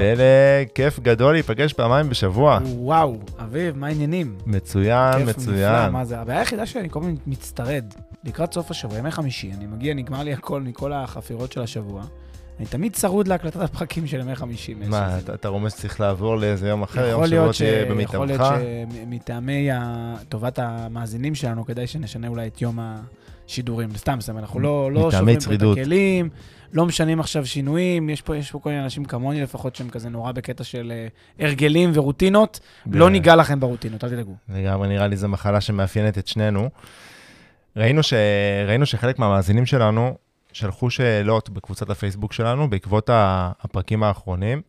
פלג, כיף גדול להיפגש פעמיים בשבוע. וואו, אביב, מה העניינים? מצוין, נפלא, מצוין. מה זה? הבעיה היחידה שאני כל הזמן מצטרד. לקראת סוף השבוע, ימי חמישי, אני מגיע, נגמר לי הכל מכל החפירות של השבוע. אני תמיד צרוד להקלטת הפרקים של ימי חמישי. מה. אתה- אתה רומז שצריך לעבור לאיזה יום אחר, יום להיות, ש... תהיה יכול להיות במיטבך? שמטעמי ה... טובת המאזינים שלנו, כדאי שנשנה אולי את יום השידורים. סתם, סתם, אנחנו לא, לא שוברים פה. את הכלים, לא משנים עכשיו שינויים, יש פה, יש פה כל מיני אנשים כמוני לפחות, שהם כזה נורא בקטע של אה, הרגלים ורוטינות. לא ב- ניגע לכם ברוטינות, אל תדאגו. לגמרי, נראה לי זו מחלה שמאפיינת את שנינו. ראינו, ש... ראינו שחלק מהמאזינים שלנו שלחו שאלות בקבוצת הפייסבוק שלנו בעקבות הפרקים האחרונים.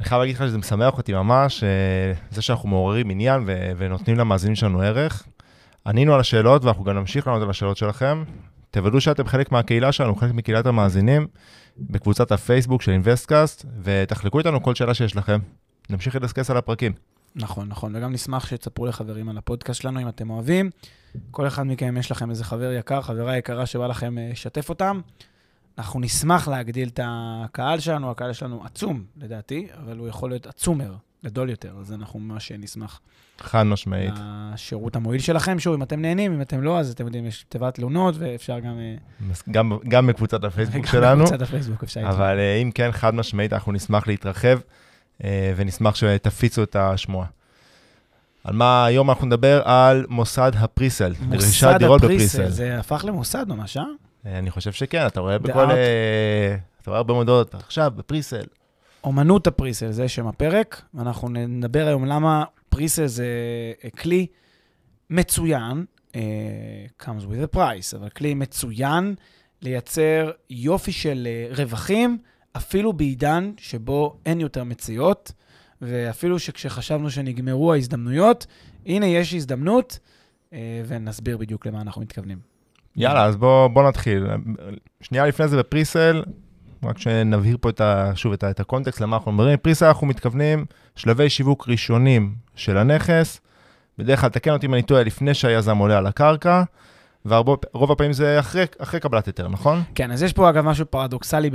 אני חייב להגיד לך שזה משמח אותי ממש, אה, זה שאנחנו מעוררים עניין ו... ונותנים למאזינים שלנו ערך. ענינו על השאלות ואנחנו גם נמשיך לענות על השאלות שלכם. תוודאו שאתם חלק מהקהילה שלנו, חלק מקהילת המאזינים, בקבוצת הפייסבוק של Investcast, ותחלקו איתנו כל שאלה שיש לכם. נמשיך לדסקס על הפרקים. נכון, נכון, וגם נשמח שתספרו לחברים על הפודקאסט שלנו, אם אתם אוהבים. כל אחד מכם, יש לכם איזה חבר יקר, חברה יקרה שבא לכם אה, לשתף אותם. אנחנו נשמח להגדיל את הקהל שלנו, הקהל שלנו עצום, לדעתי, אבל הוא יכול להיות עצומר, גדול יותר, אז אנחנו ממש נשמח חד משמעית. לשירות המועיל שלכם. שוב, אם אתם נהנים, אם אתם לא, אז אתם יודעים, יש תיבת תלונות, ואפשר גם... אה, גם, גם בקבוצת הפייסבוק גם שלנו, בקבוצת הפייסבוק אפשר לתמוך. אבל אה, אם כן, חד משמעית, אנחנו נשמח להתרחב, אה, ונשמח שתפיצו את השמועה. על מה היום אנחנו נדבר? על מוסד הפריסל, מוסד הפריסל, בפריסל. זה הפך למוסד ממש, אה? אני חושב שכן, אתה רואה בכל... דעת. אתה רואה הרבה מודעות, עכשיו בפריסל. אומנות הפריסל, זה שם הפרק, ואנחנו נדבר היום למה פריסל זה אה, כלי מצוין, אה, comes with a price, אבל כלי מצוין לייצר יופי של אה, רווחים, אפילו בעידן שבו אין יותר מציאות, ואפילו שכשחשבנו שנגמרו ההזדמנויות, הנה יש הזדמנות, אה, ונסביר בדיוק למה אנחנו מתכוונים. יאללה, אז בוא, בוא נתחיל. שנייה לפני זה בפריסל, רק שנבהיר פה את ה, שוב את, ה, את הקונטקסט למה אנחנו מדברים. פריסל אנחנו מתכוונים שלבי שיווק ראשונים של הנכס. בדרך כלל, תקן אותי אם אני טועה, לפני שהיזם עולה על הקרקע, ורוב הפעמים זה אחרי, אחרי קבלת היתר, נכון? כן, אז יש פה אגב משהו פרדוקסלי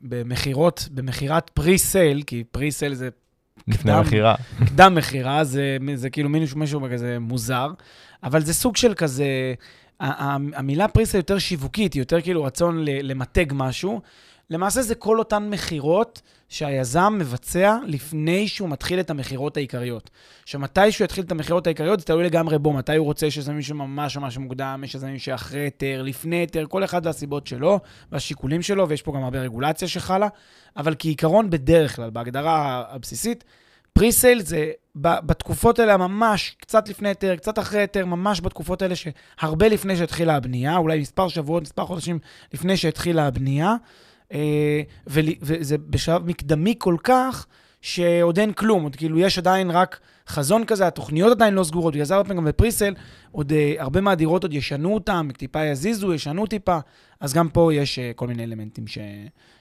במכירות, במכירת presale, כי presale זה לפני. המכירה. קדם מכירה, זה, זה כאילו מישהו, משהו כזה מוזר, אבל זה סוג של כזה, המילה presale יותר שיווקית, היא יותר כאילו רצון למתג משהו. למעשה זה כל אותן מכירות שהיזם מבצע לפני שהוא מתחיל את המכירות העיקריות. שמתי שהוא יתחיל את המכירות העיקריות, זה תלוי לגמרי בו, מתי הוא רוצה, יש יזמים שממש ממש מוקדם, יש יזמים שאחרי היתר, לפני היתר, כל אחד והסיבות שלו והשיקולים שלו, ויש פה גם הרבה רגולציה שחלה, אבל כעיקרון, בדרך כלל, בהגדרה הבסיסית, פריסייל זה בתקופות האלה ממש, קצת לפני היתר, קצת אחרי היתר, ממש בתקופות האלה שהרבה לפני שהתחילה הבנייה, אולי מספר שבועות, מספר חודשים לפני שהתחילה הבנייה, אה, וזה בשלב מקדמי כל כך, שעוד אין כלום, עוד כאילו יש עדיין רק חזון כזה, התוכניות עדיין לא סגורות, בגלל זה הרבה פעמים גם בפריסל, עוד אה, הרבה מהדירות עוד ישנו אותם, טיפה יזיזו, ישנו טיפה, אז גם פה יש אה, כל מיני אלמנטים ש...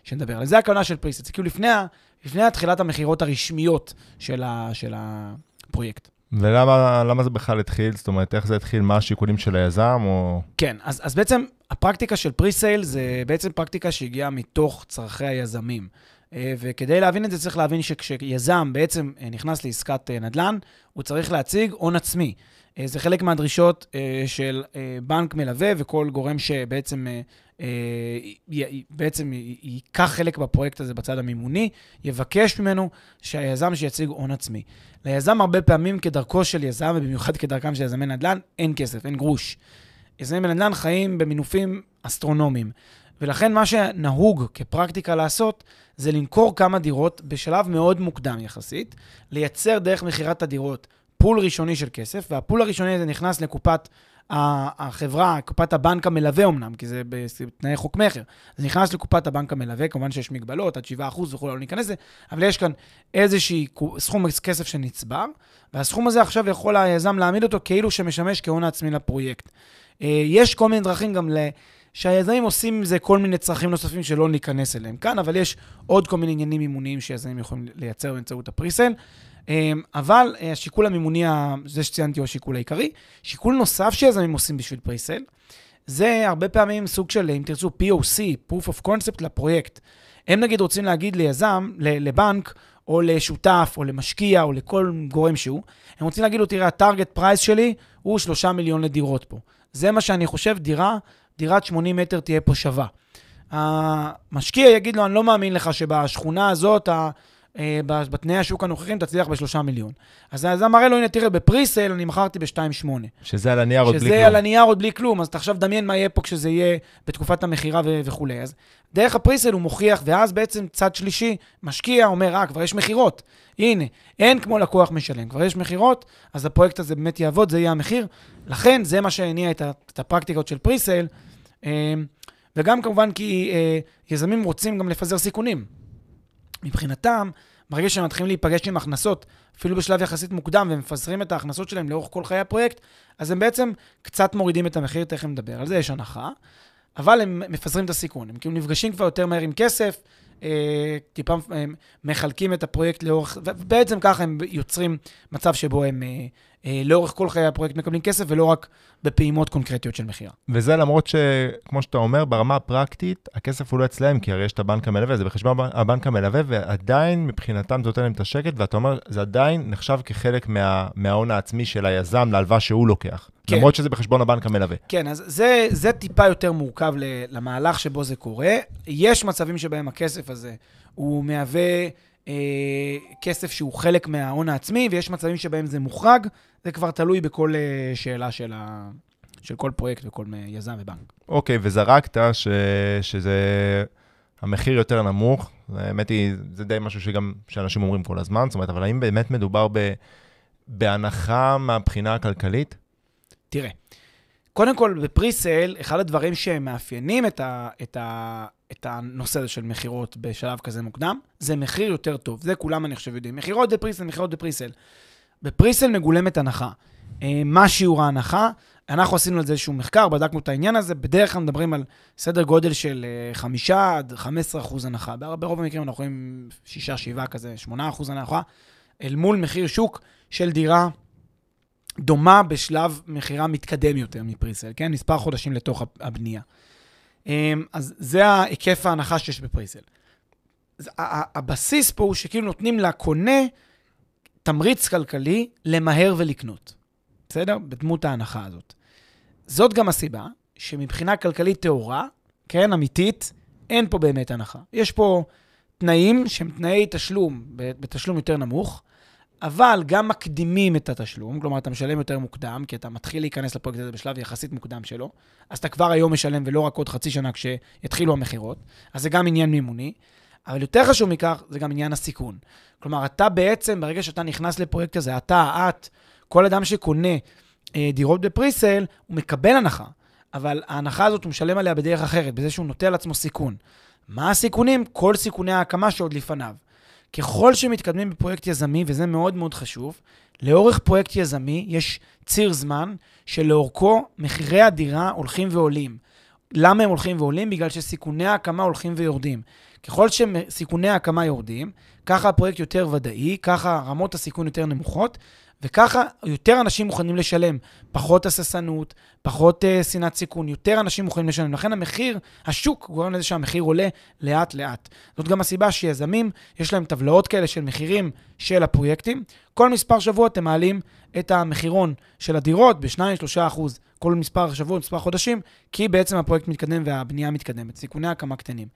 שנדבר עליהם. זה הכוונה של פריסל, זה כאילו לפני. לפני התחילת המכירות הרשמיות של, ה... של הפרויקט. ולמה למה זה בכלל התחיל? זאת אומרת, איך זה התחיל? מה השיקולים של היזם? או... כן, אז, אז בעצם הפרקטיקה של פריסייל זה בעצם פרקטיקה שהגיעה מתוך צורכי היזמים. אה, וכדי להבין את זה צריך להבין שכשיזם בעצם אה, נכנס לעסקת אה, נדל"ן, הוא צריך להציג הון עצמי. אה, זה חלק מהדרישות אה, של אה, בנק מלווה וכל גורם שבעצם בעצם ייקח חלק בפרויקט הזה בצד המימוני, יבקש ממנו שהיזם שיציג הון עצמי. ליזם הרבה פעמים כדרכו של יזם, ובמיוחד כדרכם של יזמי נדל"ן, אין כסף, אין גרוש. יזמים בנדל"ן חיים במינופים אסטרונומיים. ולכן מה שנהוג כפרקטיקה לעשות, זה למכור כמה דירות בשלב מאוד מוקדם יחסית, לייצר דרך מכירת הדירות פול ראשוני של כסף, והפול הראשוני הזה נכנס לקופת החברה, קופת הבנק המלווה אמנם, כי זה בתנאי חוק מכר. זה נכנס לקופת הבנק המלווה, כמובן שיש מגבלות, עד 7% וכולי, לא ניכנס לזה, אבל יש כאן איזשהי סכום כסף שנצבר, והסכום הזה עכשיו יכול היזם להעמיד אותו כאילו שמשמש כהון עצמי לפרויקט. אה, יש כל מיני דרכים גם ל... שהיזמים עושים עם זה כל מיני צרכים נוספים שלא ניכנס אליהם כאן, אבל יש עוד כל מיני עניינים מימוניים שיזמים יכולים לייצר באמצעות ה presale. אמ, אבל אה, השיקול המימוני, זה שציינתי הוא השיקול העיקרי. שיקול נוסף שיזמים עושים בשביל presale, זה הרבה פעמים סוג של, אם תרצו, POC, Proof of Concept לפרויקט. הם נגיד רוצים להגיד ליזם, לבנק, או לשותף, או למשקיע, או לכל גורם שהוא, הם רוצים להגיד לו, תראה, ה target price שלי הוא שלושה מיליון לדירות פה. זה מה שאני חושב, דירה, דירת 80 מטר תהיה פה שווה. המשקיע יגיד לו, אני לא מאמין לך שבשכונה הזאת, בתנאי השוק הנוכחים תצליח בשלושה מיליון. אז זה מראה לו, הנה, תראה, בפריסל אני מכרתי ב-2.8. שזה על הנייר עוד בלי כלום. שזה על הנייר עוד בלי כלום, אז אתה עכשיו דמיין מה יהיה פה כשזה יהיה בתקופת המכירה ו- וכולי. אז דרך הפריסל הוא מוכיח, ואז בעצם צד שלישי, משקיע, אומר, אה, כבר יש מכירות. הנה, אין כמו לקוח משלם, כבר יש מכירות, אז הפרויקט הזה באמת יעבוד, זה יהיה המחיר. לכן, זה מה שהניע את, את הפרקטיקות של פריסל. אה, וגם כמובן כי אה, יזמים רוצים גם לפזר סיכונים. מבחינתם, ברגע שהם מתחילים להיפגש עם הכנסות, אפילו בשלב יחסית מוקדם, ומפזרים את ההכנסות שלהם לאורך כל חיי הפרויקט, אז הם בעצם קצת מורידים את המחיר, תכף נדבר על זה, יש הנחה, אבל הם מפזרים את הסיכון. הם כאילו נפגשים כבר יותר מהר עם כסף, אה, טיפה אה, מחלקים את הפרויקט לאורך, ובעצם ככה הם יוצרים מצב שבו הם אה, לאורך כל חיי הפרויקט מקבלים כסף, ולא רק בפעימות קונקרטיות של מכירה. וזה למרות שכמו שאתה אומר, ברמה הפרקטית, הכסף הוא לא אצלם, כי הרי יש את הבנק המלווה, זה בחשבון הבנק המלווה, ועדיין מבחינתם זה נותן להם את השקט, ואתה אומר, זה עדיין נחשב כחלק מה, מההון העצמי של היזם להלוואה שהוא לוקח. כן. למרות שזה בחשבון הבנק המלווה. כן, אז זה, זה טיפה יותר מורכב למהלך שבו זה קורה. יש מצבים שבהם הכסף הזה הוא מהווה אה, כסף שהוא חלק מההון העצמי, ויש מצבים שבהם זה מוחרג. זה כבר תלוי בכל אה, שאלה של, ה... של כל פרויקט וכל יזם ובנק. אוקיי, וזרקת ש... שזה המחיר יותר נמוך. האמת היא, זה די משהו שגם, שאנשים אומרים כל הזמן, זאת אומרת, אבל האם באמת מדובר ב... בהנחה מהבחינה הכלכלית? תראה, קודם כל, בפריסל, אחד הדברים שמאפיינים את, ה, את, ה, את הנושא הזה של מכירות בשלב כזה מוקדם, זה מחיר יותר טוב. זה כולם, אני חושב, יודעים. מכירות בפריסל, מכירות בפריסל. בפריסל מגולמת הנחה. אה, מה שיעור ההנחה? אנחנו עשינו על זה איזשהו מחקר, בדקנו את העניין הזה, בדרך כלל מדברים על סדר גודל של 5 אה, עד 15 אחוז הנחה. ברוב המקרים אנחנו רואים 6-7 כזה, 8 אחוז הנחה, אל מול מחיר שוק של דירה דומה בשלב מכירה מתקדם יותר מפריסל, כן? מספר חודשים לתוך הבנייה. אה, אז זה ההיקף ההנחה שיש בפריסל. הבסיס פה הוא שכאילו נותנים לקונה תמריץ כלכלי למהר ולקנות, בסדר? בדמות ההנחה הזאת. זאת גם הסיבה שמבחינה כלכלית טהורה, כן, אמיתית, אין פה באמת הנחה. יש פה תנאים שהם תנאי תשלום, בתשלום יותר נמוך, אבל גם מקדימים את התשלום, כלומר, אתה משלם יותר מוקדם, כי אתה מתחיל להיכנס לפרויקט הזה בשלב יחסית מוקדם שלו, אז אתה כבר היום משלם ולא רק עוד חצי שנה כשיתחילו המכירות, אז זה גם עניין מימוני. אבל יותר חשוב מכך, זה גם עניין הסיכון. כלומר, אתה בעצם, ברגע שאתה נכנס לפרויקט הזה, אתה, את, כל אדם שקונה אה, דירות בפריסל, הוא מקבל הנחה, אבל ההנחה הזאת הוא משלם עליה בדרך אחרת, בזה שהוא נוטה על עצמו סיכון. מה הסיכונים? כל סיכוני ההקמה שעוד לפניו. ככל שמתקדמים בפרויקט יזמי, וזה מאוד מאוד חשוב, לאורך פרויקט יזמי יש ציר זמן שלאורכו מחירי הדירה הולכים ועולים. למה הם הולכים ועולים? בגלל שסיכוני ההקמה הולכים ויורדים. ככל שסיכוני ההקמה יורדים, ככה הפרויקט יותר ודאי, ככה רמות הסיכון יותר נמוכות, וככה יותר אנשים מוכנים לשלם. פחות הססנות, פחות uh, שנאת סיכון, יותר אנשים מוכנים לשלם. לכן המחיר, השוק גורם לזה שהמחיר עולה לאט-לאט. זאת גם הסיבה שיזמים, יש להם טבלאות כאלה של מחירים של הפרויקטים. כל מספר שבועות הם מעלים את המחירון של הדירות ב-2-3 אחוז כל מספר שבועות, מספר חודשים, כי בעצם הפרויקט מתקדם והבנייה מתקדמת. סיכוני הקמה קטנים.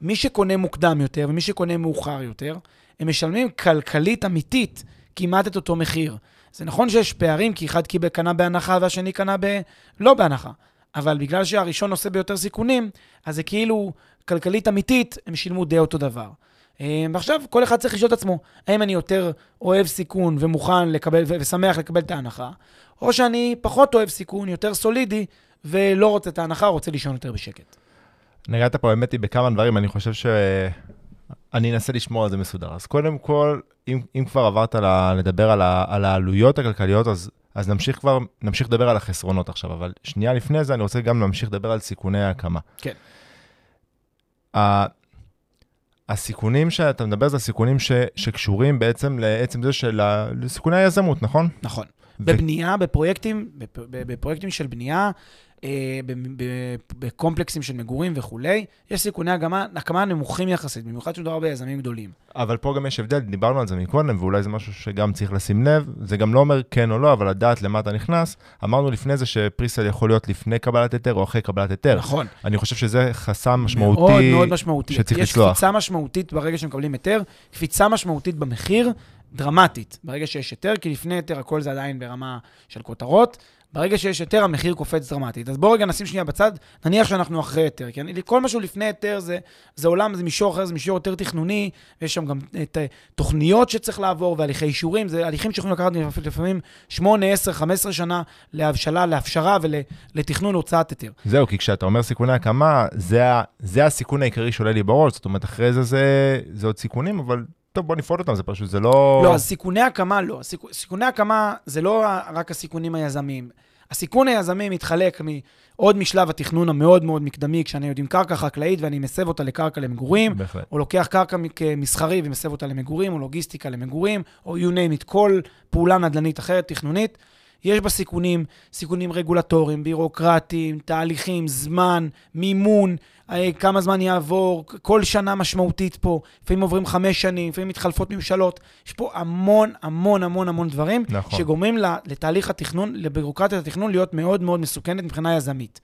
מי שקונה מוקדם יותר ומי שקונה מאוחר יותר, הם משלמים כלכלית אמיתית כמעט את אותו מחיר. זה נכון שיש פערים, כי אחד קיבל קנה בהנחה והשני קנה ב... לא בהנחה. אבל בגלל שהראשון נושא ביותר סיכונים, אז זה כאילו כלכלית אמיתית, הם שילמו די אותו דבר. אה, ועכשיו כל אחד צריך לשאול את עצמו, האם אני יותר אוהב סיכון ומוכן לקבל, ושמח לקבל את ההנחה, או שאני פחות אוהב סיכון, יותר סולידי, ולא רוצה את ההנחה, רוצה לישון יותר בשקט. נגעת פה, האמת היא, בכמה דברים, אני חושב ש... אני אנסה לשמור על זה מסודר. אז קודם כל, אם, אם כבר עברת ל, לדבר על, ה, על העלויות הכלכליות, אז, אז נמשיך כבר, נמשיך לדבר על החסרונות עכשיו, אבל שנייה לפני זה, אני רוצה גם להמשיך לדבר על סיכוני ההקמה. כן. ה, הסיכונים שאתה מדבר זה הסיכונים ש, שקשורים בעצם לעצם זה של לסיכוני היזמות, נכון? נכון. בבנייה, בפרויקטים, בפ- בפרויקטים של בנייה, אה, בקומפלקסים של מגורים וכולי, יש סיכוני הקמה, הקמה נמוכים יחסית, במיוחד שמדובר ביזמים גדולים. אבל פה גם יש הבדל, דיברנו על זה מקודם, ואולי זה משהו שגם צריך לשים לב, זה גם לא אומר כן או לא, אבל לדעת למה אתה נכנס. אמרנו לפני זה שפריסל יכול להיות לפני קבלת היתר או אחרי קבלת היתר. נכון. אני חושב שזה חסם משמעותי. מאוד מאוד משמעותי. שצריך יש לצלוח. קפיצה משמעותית ברגע שמקבלים היתר, קפיצה משמעותית במחיר, דרמטית, ברגע שיש היתר, כי לפני היתר הכל זה עדיין ברמה של כותרות. ברגע שיש היתר, המחיר קופץ דרמטית. אז בואו רגע נשים שנייה בצד, נניח שאנחנו אחרי היתר, כי אני- כל משהו לפני היתר זה, זה עולם, זה מישור אחר, זה מישור יותר תכנוני, ויש שם גם את, אה, תוכניות שצריך לעבור, והליכי אישורים, זה הליכים שיכולים לקחת לפעמים 8, 10, 15 שנה להבשלה, להפשרה ולתכנון להוצאת היתר. זהו, כי כשאתה אומר סיכוני הקמה, זה, זה הסיכון העיקרי שעולה לי בראש, זאת אומרת, אחרי זה זה, זה עוד סיכונים, אבל טוב, בוא נפרוט אותם, זה פשוט, זה לא... לא, אז סיכוני הקמה לא. סיכו, סיכוני הקמה זה לא רק הסיכונים היזמיים. הסיכון היזמי מתחלק עוד משלב התכנון המאוד מאוד מקדמי, כשאני יודע עם קרקע חקלאית ואני מסב אותה לקרקע למגורים, בהחלט. או לוקח קרקע כמסחרי ומסב אותה למגורים, או לוגיסטיקה למגורים, או you name it, כל פעולה נדל"נית אחרת, תכנונית. יש בה סיכונים, סיכונים רגולטוריים, בירוקרטיים, תהליכים, זמן, מימון, אה, כמה זמן יעבור, כל שנה משמעותית פה, לפעמים עוברים חמש שנים, לפעמים מתחלפות ממשלות. יש פה המון, המון, המון, המון דברים, נכון. שגורמים לתהליך התכנון, לבירוקרטיית התכנון, להיות מאוד מאוד מסוכנת מבחינה יזמית.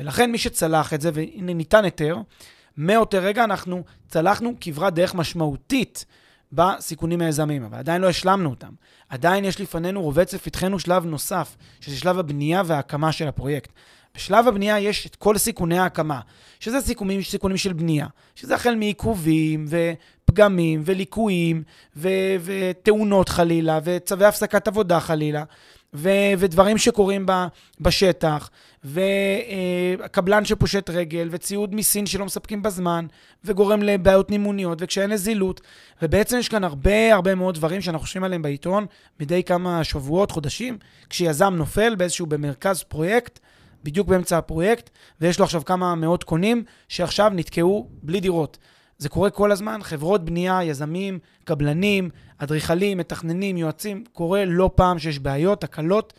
ולכן מי שצלח את זה, והנה ניתן היתר, מאותו רגע אנחנו צלחנו כברת דרך משמעותית בסיכונים היזמיים, אבל עדיין לא השלמנו אותם. עדיין יש לפנינו, רובץ לפתחנו שלב נוסף, שזה שלב הבנייה וההקמה של הפרויקט. בשלב הבנייה יש את כל סיכוני ההקמה, שזה סיכונים, סיכונים של בנייה, שזה החל מעיכובים ופגמים וליקויים ו- ותאונות חלילה, וצווי הפסקת עבודה חלילה, ו- ודברים שקורים ב- בשטח, וקבלן שפושט רגל, וציוד מסין שלא מספקים בזמן, וגורם לבעיות נימוניות, וכשאין נזילות, ובעצם יש כאן הרבה הרבה מאוד דברים שאנחנו חושבים עליהם בעיתון מדי כמה שבועות, חודשים, כשיזם נופל באיזשהו, במרכז פרויקט, בדיוק באמצע הפרויקט, ויש לו עכשיו כמה מאות קונים שעכשיו נתקעו בלי דירות. זה קורה כל הזמן, חברות בנייה, יזמים, קבלנים, אדריכלים, מתכננים, יועצים, קורה לא פעם שיש בעיות, תקלות,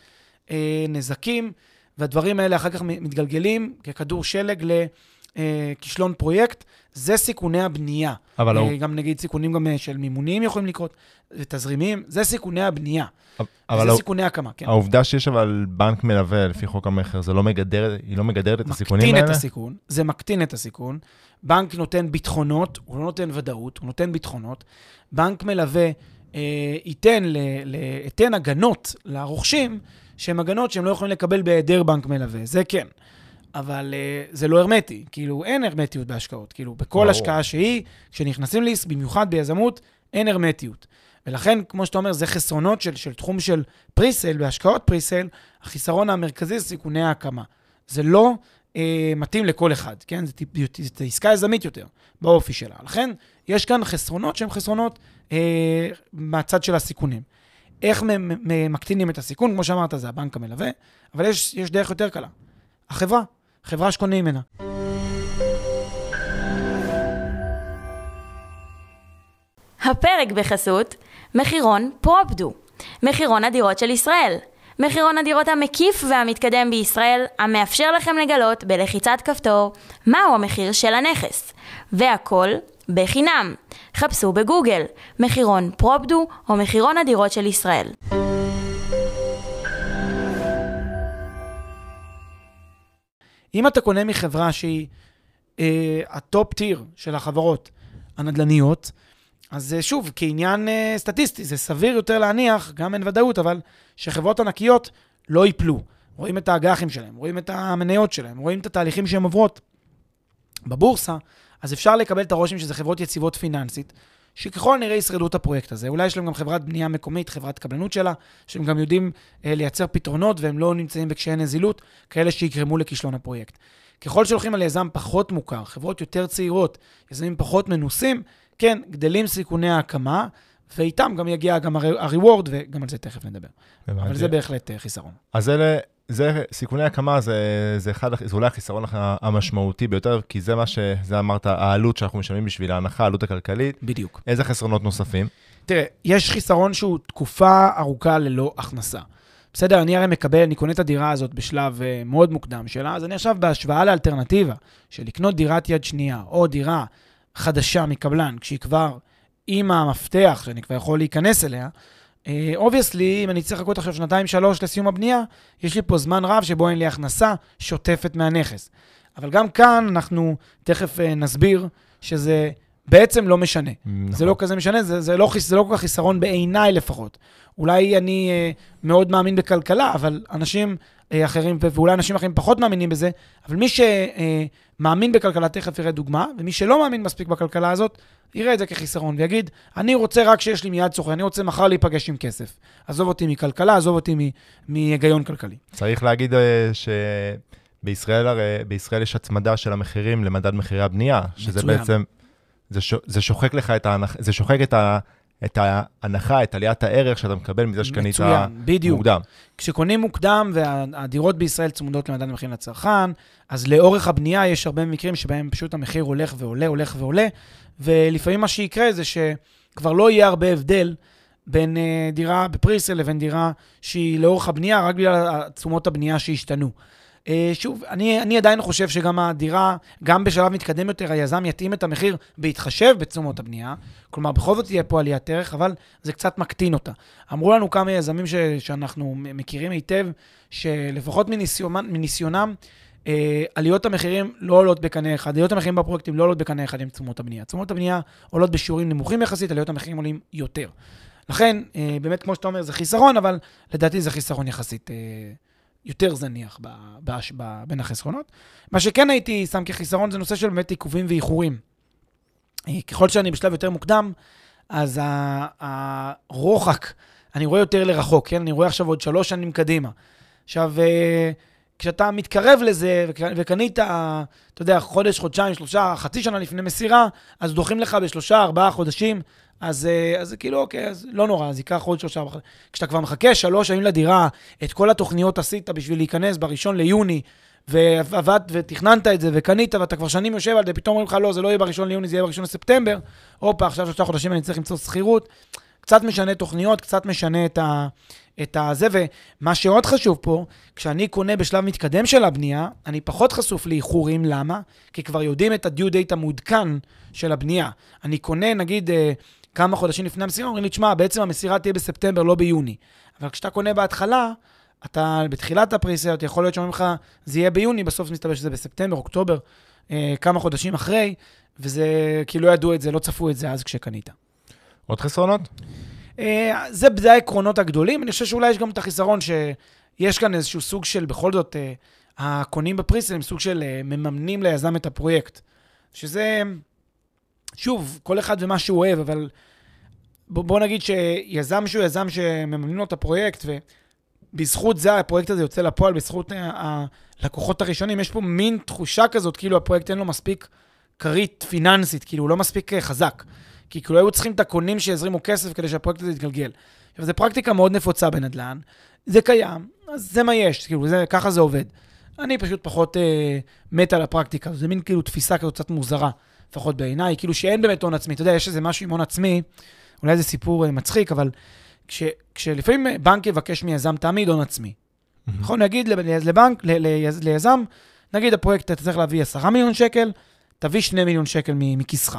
אה, נזקים, והדברים האלה אחר כך מתגלגלים ככדור שלג לכישלון פרויקט. זה סיכוני הבנייה. אבל אה, הוא- גם נגיד סיכונים גם אה, של מימוניים יכולים לקרות, תזרימים, זה סיכוני הבנייה. אבל זה הא- סיכוני הקמה, כן. העובדה שיש אבל בנק מלווה לפי חוק המכר, זה לא מגדר, היא לא מגדרת את הסיכונים מקטין האלה? את הסיכון, זה מקטין את הסיכון. בנק נותן ביטחונות, הוא לא נותן ודאות, הוא נותן ביטחונות. בנק מלווה אה, ייתן, ל, ל, ייתן הגנות לרוכשים, שהן הגנות שהם לא יכולים לקבל בהיעדר בנק מלווה, זה כן. אבל אה, זה לא הרמטי, כאילו אין הרמטיות בהשקעות. כאילו בכל ברור. השקעה שהיא, כשנכנסים ליס, במיוחד ביזמות, אין הרמטיות. ולכן, כמו שאתה אומר, זה חסרונות של, של תחום של פריסל, בהשקעות פריסל, החיסרון המרכזי זה סיכוני ההקמה. זה לא אה, מתאים לכל אחד, כן? זה עסקה יזמית יותר, באופי שלה. לכן, יש כאן חסרונות שהם חסרונות אה, מהצד של הסיכונים. איך מקטינים את הסיכון? כמו שאמרת, זה הבנק המלווה, אבל יש, יש דרך יותר קלה. החברה, חברה שקונים ממנה. הפרק בחסות מחירון פרופדו, מחירון הדירות של ישראל. מחירון הדירות המקיף והמתקדם בישראל, המאפשר לכם לגלות בלחיצת כפתור מהו המחיר של הנכס. והכל בחינם. חפשו בגוגל מחירון פרופדו או מחירון הדירות של ישראל. אם אתה קונה מחברה שהיא אה, ה top tier של החברות הנדל"ניות, אז אה, שוב, כעניין אה, סטטיסטי, זה סביר יותר להניח, גם אין ודאות, אבל שחברות ענקיות לא ייפלו. רואים את האג"חים שלהם, רואים את המניות שלהם, רואים את התהליכים שהן עוברות בבורסה, אז אפשר לקבל את הרושם שזה חברות יציבות פיננסית, שככל הנראה ישרדו את הפרויקט הזה. אולי יש להם גם חברת בנייה מקומית, חברת קבלנות שלה, שהם גם יודעים אה, לייצר פתרונות והם לא נמצאים בקשיי נזילות, כאלה שיגרמו לכישלון הפרויקט. ככל שהולכים על יזם פחות מוכר, חברות יותר צעירות, יזמים פחות מנוסים, כן, גדלים סיכוני ההקמה, ואיתם גם יגיע גם ה-reward, וגם על זה תכף נדבר. אבל זה בהחלט אה, חיסרון. אז אלה, זה, סיכוני הקמה זה, זה, אחד, זה אולי החיסרון המשמעותי ביותר, כי זה מה ש... זה אמרת, העלות שאנחנו משלמים בשביל ההנחה, העלות הכלכלית. בדיוק. איזה חסרונות נוספים? תראה, יש חיסרון שהוא תקופה ארוכה ללא הכנסה. בסדר, אני הרי מקבל, אני קונה את הדירה הזאת בשלב אה, מאוד מוקדם שלה, אז אני עכשיו בהשוואה לאלטרנטיבה של לקנות דירת יד שנייה, או דירה חדשה מקבלן, כשהיא כבר עם המפתח, שאני כבר יכול להיכנס אליה, obviously, אה, אם אני צריך לחכות עכשיו שנתיים-שלוש לסיום הבנייה, יש לי פה זמן רב שבו אין לי הכנסה שוטפת מהנכס. אבל גם כאן אנחנו תכף אה, נסביר שזה בעצם לא משנה. נכון. זה לא כזה משנה, זה, זה, לא, זה לא כל כך חיסרון בעיניי לפחות. אולי אני uh, מאוד מאמין בכלכלה, אבל אנשים אחרים, ואולי אנשים אחרים פחות מאמינים בזה, אבל מי שמאמין בכלכלה, תכף יראה דוגמה, ומי שלא מאמין מספיק בכלכלה הזאת, יראה את זה כחיסרון ויגיד, אני רוצה רק שיש לי מיד סוחר, אני רוצה מחר להיפגש עם כסף. עזוב אותי מכלכלה, עזוב אותי מהיגיון כלכלי. צריך להגיד uh, שבישראל הרי, בישראל יש הצמדה של המחירים למדד מחירי הבנייה, שזה מצוין. בעצם, זה, ש, זה שוחק לך את ההנחה, זה שוחק את ה... את ההנחה, את עליית הערך שאתה מקבל מזה שקנית בדיוק. מוקדם. כשקונים מוקדם והדירות בישראל צמודות למדד המחירים לצרכן, אז לאורך הבנייה יש הרבה מקרים שבהם פשוט המחיר הולך ועולה, הולך ועולה, ולפעמים מה שיקרה זה שכבר לא יהיה הרבה הבדל בין uh, דירה בפריסל לבין דירה שהיא לאורך הבנייה, רק בגלל תשומות הבנייה שהשתנו. Uh, שוב, אני, אני עדיין חושב שגם הדירה, גם בשלב מתקדם יותר, היזם יתאים את המחיר בהתחשב בתשומות הבנייה. כלומר, בכל זאת תהיה פה עליית ערך, אבל זה קצת מקטין אותה. אמרו לנו כמה יזמים ש, שאנחנו מכירים היטב, שלפחות מניסיונם, מניסיונם אה, עליות המחירים לא עולות בקנה אחד, עליות המחירים בפרויקטים לא עולות בקנה אחד עם תשומות הבנייה. תשומות הבנייה עולות בשיעורים נמוכים יחסית, עליות המחירים עולים יותר. לכן, אה, באמת, כמו שאתה אומר, זה חיסרון, אבל לדעתי זה חיסרון יחסית אה, יותר זניח ב, ב, ב, בין החסרונות. מה שכן הייתי שם כחיסרון זה נושא של באמת עיכובים ואיחורים. אה, ככל שאני בשלב יותר מוקדם, אז הרוחק, אני רואה יותר לרחוק, כן? אני רואה עכשיו עוד שלוש שנים קדימה. עכשיו, אה, כשאתה מתקרב לזה וקנית, אתה יודע, חודש, חודשיים, שלושה, חצי שנה לפני מסירה, אז דוחים לך בשלושה, ארבעה חודשים, אז, אה, אז כאילו, אוקיי, אז לא נורא, אז ייקח עוד שלושה, חודשים. כשאתה כבר מחכה שלוש שנים לדירה, את כל התוכניות עשית בשביל להיכנס בראשון ליוני, ועבדת ותכננת את זה וקנית, ואתה כבר שנים יושב על זה, פתאום אומרים לך, לא, זה לא יהיה בראשון ליוני, זה יהיה בראשון לספטמבר. הופה, עכשיו שלושה חודשים אני צריך למצוא שכירות. קצת משנה תוכניות, קצת משנה את, ה, את הזה, ומה שעוד חשוב פה, כשאני קונה בשלב מתקדם של הבנייה, אני פחות חשוף לאיחורים, למה? כי כבר יודעים את ה-due date המעודכן של הבנייה. אני קונה, נגיד, אה, כמה חודשים לפני המסירה, אומרים לי, תשמע, בעצם המסירה תהיה בספטמבר, לא ביוני. אבל כשאתה קונה בהתחלה, אתה בתחילת הפריסיות, יכול להיות שאומרים לך, זה יהיה ביוני, בסוף מסתבר שזה בספטמבר, אוקטובר, אה, כמה חודשים אחרי, וזה, כי לא ידעו את זה, לא צפו את זה אז כשקנית. עוד חסרונות? אה, זה, זה העקרונות הגדולים. אני חושב שאולי יש גם את החיסרון שיש כאן איזשהו סוג של, בכל זאת, אה, הקונים בפריסל הם סוג של אה, מממנים ליזם את הפרויקט. שזה, שוב, כל אחד ומה שהוא אוהב, אבל בוא, נגיד שיזם שהוא יזם שמממנים לו את הפרויקט, ובזכות זה הפרויקט הזה יוצא לפועל, בזכות הלקוחות הראשונים, יש פה מין תחושה כזאת, כאילו הפרויקט אין לו מספיק כרית פיננסית, כאילו הוא לא מספיק חזק. כי כאילו היו צריכים את הקונים שיזרימו כסף כדי שהפרויקט הזה יתגלגל. עכשיו, זו פרקטיקה מאוד נפוצה בנדל"ן, זה קיים, אז זה מה יש, כאילו, זה, ככה זה עובד. אני פשוט פחות אה, מת על הפרקטיקה, זה מין כאילו תפיסה כזאת קצת מוזרה, לפחות בעיניי, כאילו שאין באמת הון עצמי. אתה יודע, יש איזה משהו עם הון עצמי, אולי זה סיפור אה, מצחיק, אבל כש, כשלפעמים בנק יבקש מיזם תמיד הון עצמי. Mm-hmm. נכון, נגיד לבנק, ל, ליז, ליזם, נגיד הפרויקט, אתה צריך להביא 10 מיליון שקל, תביא 2 מיליון שקל מכיסך.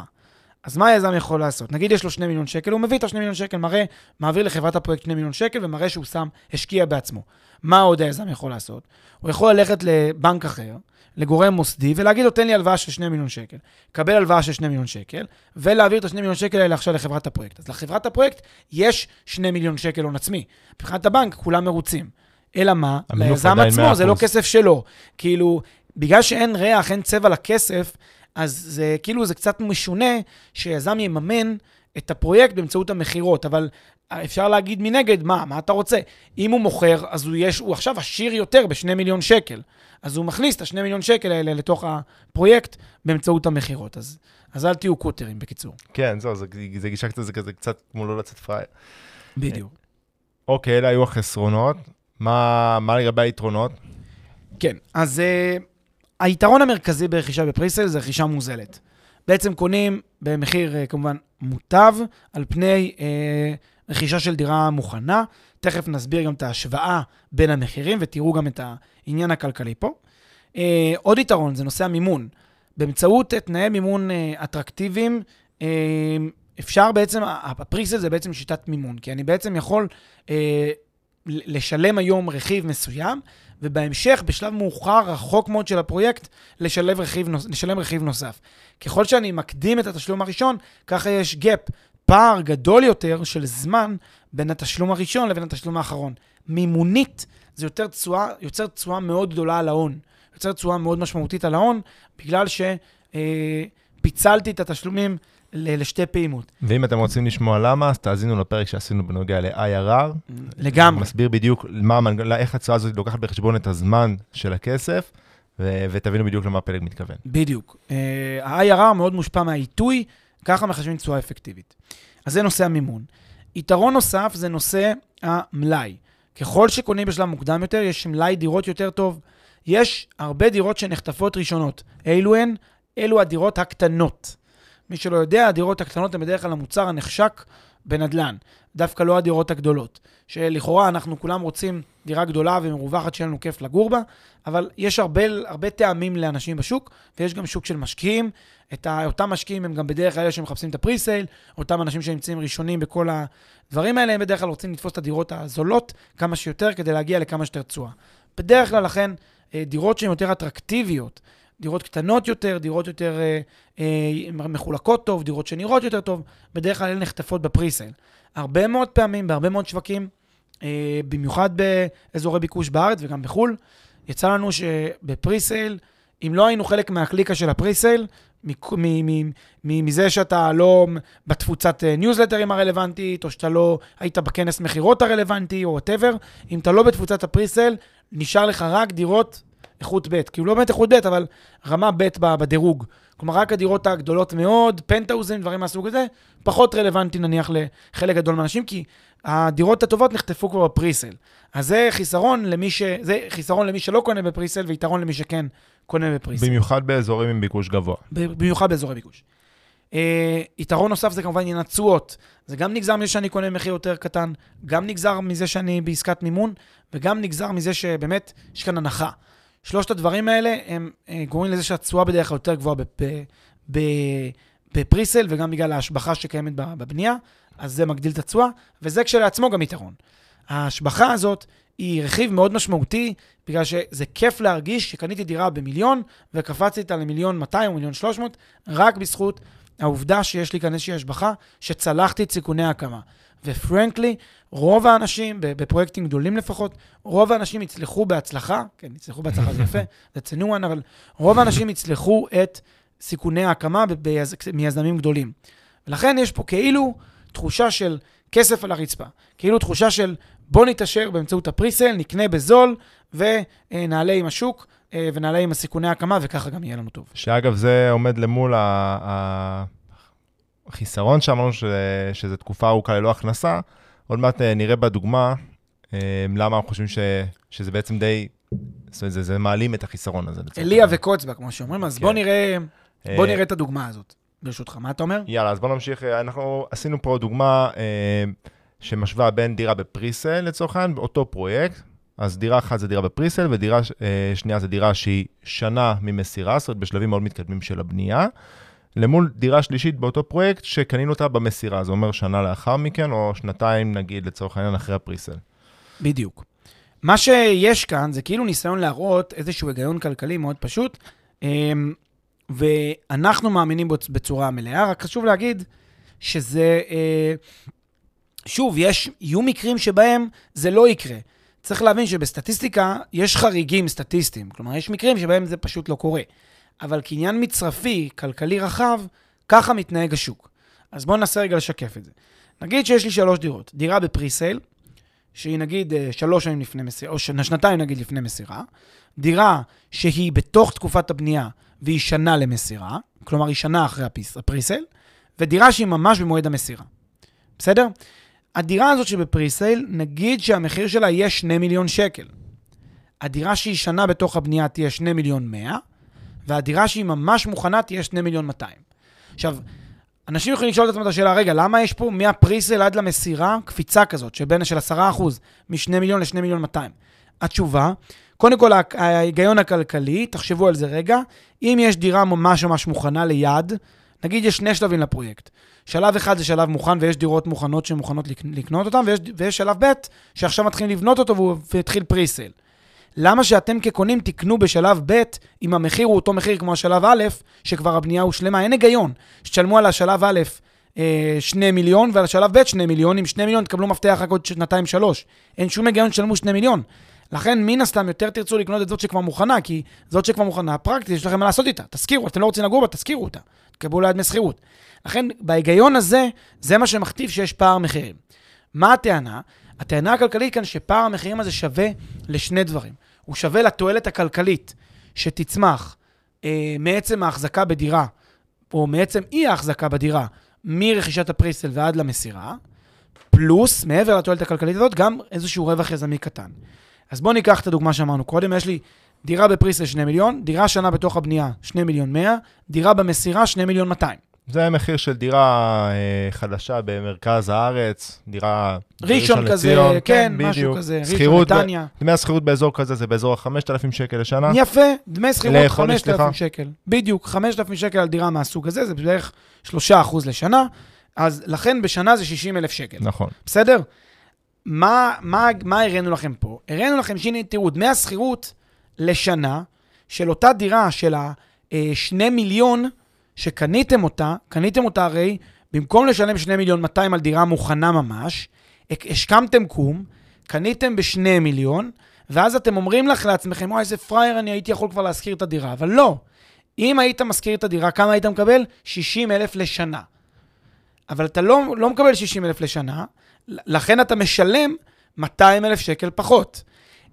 אז מה היזם יכול לעשות? נגיד יש לו 2 מיליון שקל, הוא מביא את ה-2 מיליון שקל, מראה, מעביר לחברת הפרויקט 2 מיליון שקל ומראה שהוא שם, השקיע בעצמו. מה עוד היזם יכול לעשות? הוא יכול ללכת לבנק אחר, לגורם מוסדי, ולהגיד לו, תן לי הלוואה של 2 מיליון שקל. קבל הלוואה של 2 מיליון שקל, ולהעביר את ה-2 מיליון שקל האלה עכשיו לחברת הפרויקט. אז לחברת הפרויקט יש 2 מיליון שקל הון עצמי. מבחינת הבנק, כולם מרוצים. אלא מה? ליזם עצמו, זה לא כסף שלו. כאילו, בגלל שאין ריח, אין צבע לכסף, אז זה כאילו, זה קצת משונה שיזם יממן את הפרויקט באמצעות המכירות, אבל אפשר להגיד מנגד, מה, מה אתה רוצה? אם הוא מוכר, אז הוא, יש, הוא עכשיו עשיר יותר בשני מיליון שקל. אז הוא מכניס את השני מיליון שקל האלה לתוך הפרויקט באמצעות המכירות. אז, אז אל תהיו קוטרים, בקיצור. כן, זהו, זה, זה גישה קצת, זה כזה קצת כמו לא לצאת פראייר. בדיוק. אוקיי, אלה היו החסרונות. מה, מה לגבי היתרונות? כן, אז uh, היתרון המרכזי ברכישה בפריסל זה רכישה מוזלת. בעצם קונים במחיר uh, כמובן מוטב על פני uh, רכישה של דירה מוכנה. תכף נסביר גם את ההשוואה בין המחירים ותראו גם את העניין הכלכלי פה. Uh, עוד יתרון זה נושא המימון. באמצעות תנאי מימון uh, אטרקטיביים, uh, אפשר בעצם, הפריסל זה בעצם שיטת מימון, כי אני בעצם יכול uh, לשלם היום רכיב מסוים, ובהמשך, בשלב מאוחר, רחוק מאוד של הפרויקט, לשלם רכיב, לשלם רכיב נוסף. ככל שאני מקדים את התשלום הראשון, ככה יש gap, פער גדול יותר של זמן בין התשלום הראשון לבין התשלום האחרון. מימונית זה יותר תשואה, יוצר תשואה מאוד גדולה על ההון. יוצר תשואה מאוד משמעותית על ההון, בגלל שפיצלתי אה, את התשלומים לשתי פעימות. ואם אתם רוצים לשמוע למה, אז תאזינו לפרק שעשינו בנוגע ל-IRR. לגמרי. מסביר בדיוק מה, איך הצעה הזאת לוקחת בחשבון את הזמן של הכסף, ו- ותבינו בדיוק למה הפלג מתכוון. בדיוק. Uh, ה-IRR מאוד מושפע מהעיתוי, ככה מחשבים תשואה אפקטיבית. אז זה נושא המימון. יתרון נוסף זה נושא המלאי. ככל שקונים בשלב מוקדם יותר, יש מלאי דירות יותר טוב. יש הרבה דירות שנחטפות ראשונות. אילו הן? אלו הדירות הקטנות. מי שלא יודע, הדירות הקטנות הן בדרך כלל המוצר הנחשק בנדל"ן, דווקא לא הדירות הגדולות. שלכאורה אנחנו כולם רוצים דירה גדולה ומרווחת שיהיה לנו כיף לגור בה, אבל יש הרבה, הרבה טעמים לאנשים בשוק, ויש גם שוק של משקיעים. את ה, אותם משקיעים הם גם בדרך כלל אלה שמחפשים את הפריסייל, אותם אנשים שנמצאים ראשונים בכל הדברים האלה, הם בדרך כלל רוצים לתפוס את הדירות הזולות כמה שיותר כדי להגיע לכמה שיותר תשואה. בדרך כלל, לכן, אה, דירות שהן יותר אטרקטיביות, דירות קטנות יותר, דירות יותר אה, אה, מחולקות טוב, דירות שנראות יותר טוב, בדרך כלל הן נחטפות ב presale. הרבה מאוד פעמים, בהרבה מאוד שווקים, אה, במיוחד באזורי ביקוש בארץ וגם בחו"ל, יצא לנו שב presale, אם לא היינו חלק מהקליקה של ה presale, מזה שאתה לא בתפוצת ניוזלטרים הרלוונטית, או שאתה לא היית בכנס מכירות הרלוונטי, או whatever, אם אתה לא בתפוצת הפריסייל, נשאר לך רק דירות איכות ב', כאילו לא באמת איכות ב', אבל רמה ב' בדירוג. כלומר, רק הדירות הגדולות מאוד, פנטאוזים, דברים מהסוג הזה, פחות רלוונטי נניח לחלק גדול מהאנשים, כי הדירות הטובות נחטפו כבר בפריסל. אז זה חיסרון למי, ש... זה חיסרון למי שלא קונה בפריסל, ויתרון למי שכן קונה בפריסל. במיוחד באזורים עם ביקוש גבוה. במיוחד באזורי ביקוש. Uh, יתרון נוסף זה כמובן עניין התשואות. זה גם נגזר מזה שאני קונה מחיר יותר קטן, גם נגזר מזה שאני בעסקת מימון, וגם נגזר מזה שבאמת יש כאן הנחה. שלושת הדברים האלה הם אה, גורמים לזה שהתשואה בדרך כלל יותר גבוהה בפריסל, וגם בגלל ההשבחה שקיימת בבנייה, אז זה מגדיל את התשואה, וזה כשלעצמו גם יתרון. ההשבחה הזאת היא רכיב מאוד משמעותי, בגלל שזה כיף להרגיש שקניתי דירה במיליון, וקפצתי איתה למיליון 200 או מיליון 300, רק בזכות העובדה שיש לי כאן איזושהי השבחה, שצלחתי את סיכוני ההקמה. ופרנקלי, רוב האנשים, בפרויקטים גדולים לפחות, רוב האנשים יצלחו בהצלחה, כן, יצלחו בהצלחה זה יפה, זה צנוען, אבל רוב האנשים יצלחו את סיכוני ההקמה ביז... מיזמים גדולים. ולכן יש פה כאילו תחושה של כסף על הרצפה, כאילו תחושה של בוא נתעשר באמצעות הפריסל, נקנה בזול ונעלה עם השוק ונעלה עם הסיכוני ההקמה, וככה גם יהיה לנו טוב. שאגב, זה עומד למול. החיסרון שאמרנו ש... שזו תקופה ארוכה ללא הכנסה, עוד מעט אה, נראה בדוגמה אה, למה אנחנו חושבים ש... שזה בעצם די, זאת אומרת, זה, זה מעלים את החיסרון הזה. אליה וקוצבה, כמו שאומרים, אז כן. בוא נראה, בוא נראה את הדוגמה הזאת, ברשותך. מה אתה אומר? יאללה, אז בוא נמשיך. אנחנו עשינו פה דוגמה אה, שמשווה בין דירה בפריסל, לצורך העניין, באותו פרויקט. אז דירה אחת זה דירה בפריסל, ודירה אה, שנייה זה דירה שהיא שנה ממסירה, זאת אומרת, בשלבים מאוד מתקדמים של הבנייה. למול דירה שלישית באותו פרויקט שקנינו אותה במסירה, זה אומר שנה לאחר מכן, או שנתיים נגיד לצורך העניין אחרי הפריסל. בדיוק. מה שיש כאן זה כאילו ניסיון להראות איזשהו היגיון כלכלי מאוד פשוט, אמ, ואנחנו מאמינים בו בצורה מלאה, רק חשוב להגיד שזה, אה, שוב, יש, יהיו מקרים שבהם זה לא יקרה. צריך להבין שבסטטיסטיקה יש חריגים סטטיסטיים, כלומר, יש מקרים שבהם זה פשוט לא קורה. אבל כעניין מצרפי, כלכלי רחב, ככה מתנהג השוק. אז בואו ננסה רגע לשקף את זה. נגיד שיש לי שלוש דירות. דירה בפריסייל, שהיא נגיד אה, שלוש שנים לפני מסירה, או שנתיים נגיד לפני מסירה. דירה שהיא בתוך תקופת הבנייה והיא שנה למסירה, כלומר היא שנה אחרי הפריסייל, ודירה שהיא ממש במועד המסירה. בסדר? הדירה הזאת שבפריסייל, נגיד שהמחיר שלה יהיה 2 מיליון שקל. הדירה שהיא שנה בתוך הבנייה תהיה 2 מיליון 100, והדירה שהיא ממש מוכנה תהיה 2 מיליון 200. עכשיו, אנשים יכולים לשאול את עצמם את השאלה, רגע, למה יש פה מהפריסל עד למסירה קפיצה כזאת, שבין של 10% מ-2 מיליון ל-2 מיליון 200? התשובה, קודם כל, הה- ההיגיון הכלכלי, תחשבו על זה רגע, אם יש דירה ממש ממש מוכנה ליד, נגיד יש שני שלבים לפרויקט. שלב אחד זה שלב מוכן ויש דירות מוכנות שמוכנות לק- לקנות אותן, ויש, ויש שלב ב' שעכשיו מתחילים לבנות אותו והוא והתחיל פריסל. למה שאתם כקונים תקנו בשלב ב' אם המחיר הוא אותו מחיר כמו השלב א', שכבר הבנייה הושלמה? אין היגיון. שתשלמו על השלב א' אה, 2 מיליון ועל השלב ב' 2 מיליון, עם 2 מיליון תקבלו מפתח רק עוד שנתיים-שלוש. אין שום היגיון שתשלמו 2 מיליון. לכן, מן הסתם, יותר תרצו לקנות את זאת שכבר מוכנה, כי זאת שכבר מוכנה, פרקטית, יש לכם מה לעשות איתה. תשכירו, אתם לא רוצים לגור בה, תשכירו אותה. תקבלו ליד משכירות. לכן, בהיגיון הזה, זה מה שמכתיב שיש פער מחירים. מה הטענה? הטענה הכלכלית כאן שפער המחירים הזה שווה לשני דברים. הוא שווה לתועלת הכלכלית שתצמח אה, מעצם ההחזקה בדירה, או מעצם אי ההחזקה בדירה, מרכישת הפריסל ועד למסירה, פלוס, מעבר לתועלת הכלכלית הזאת, גם איזשהו רווח יזמי קטן. אז בואו ניקח את הדוגמה שאמרנו קודם, יש לי דירה בפריסל 2 מיליון, דירה שנה בתוך הבנייה 2 מיליון 100, דירה במסירה 2 מיליון 200. זה המחיר של דירה אה, חדשה במרכז הארץ, דירה... ראשון כזה, לציון, כן, משהו בדיוק. כזה, ראשון, שכירות ב- נתניה. דמי השכירות באזור כזה זה באזור ה-5,000 שקל לשנה. יפה, דמי שכירות לחודש, 5,000 סליחה. שקל. בדיוק, 5,000 שקל על דירה מהסוג הזה, זה בערך 3% לשנה, אז לכן בשנה זה 60,000 שקל. נכון. בסדר? מה, מה, מה הראינו לכם פה? הראינו לכם שהנה, תראו, דמי השכירות לשנה של אותה דירה של ה-2 מיליון שקניתם אותה, קניתם אותה הרי, במקום לשלם 2 מיליון 200 על דירה מוכנה ממש, השכמתם קום, קניתם ב-2 מיליון, ואז אתם אומרים לך לעצמכם, וואי, איזה פראייר אני הייתי יכול כבר להשכיר את הדירה. אבל לא. אם היית משכיר את הדירה, כמה היית מקבל? 60 אלף לשנה. אבל אתה לא, לא מקבל 60 אלף לשנה, לכן אתה משלם 200 אלף שקל פחות.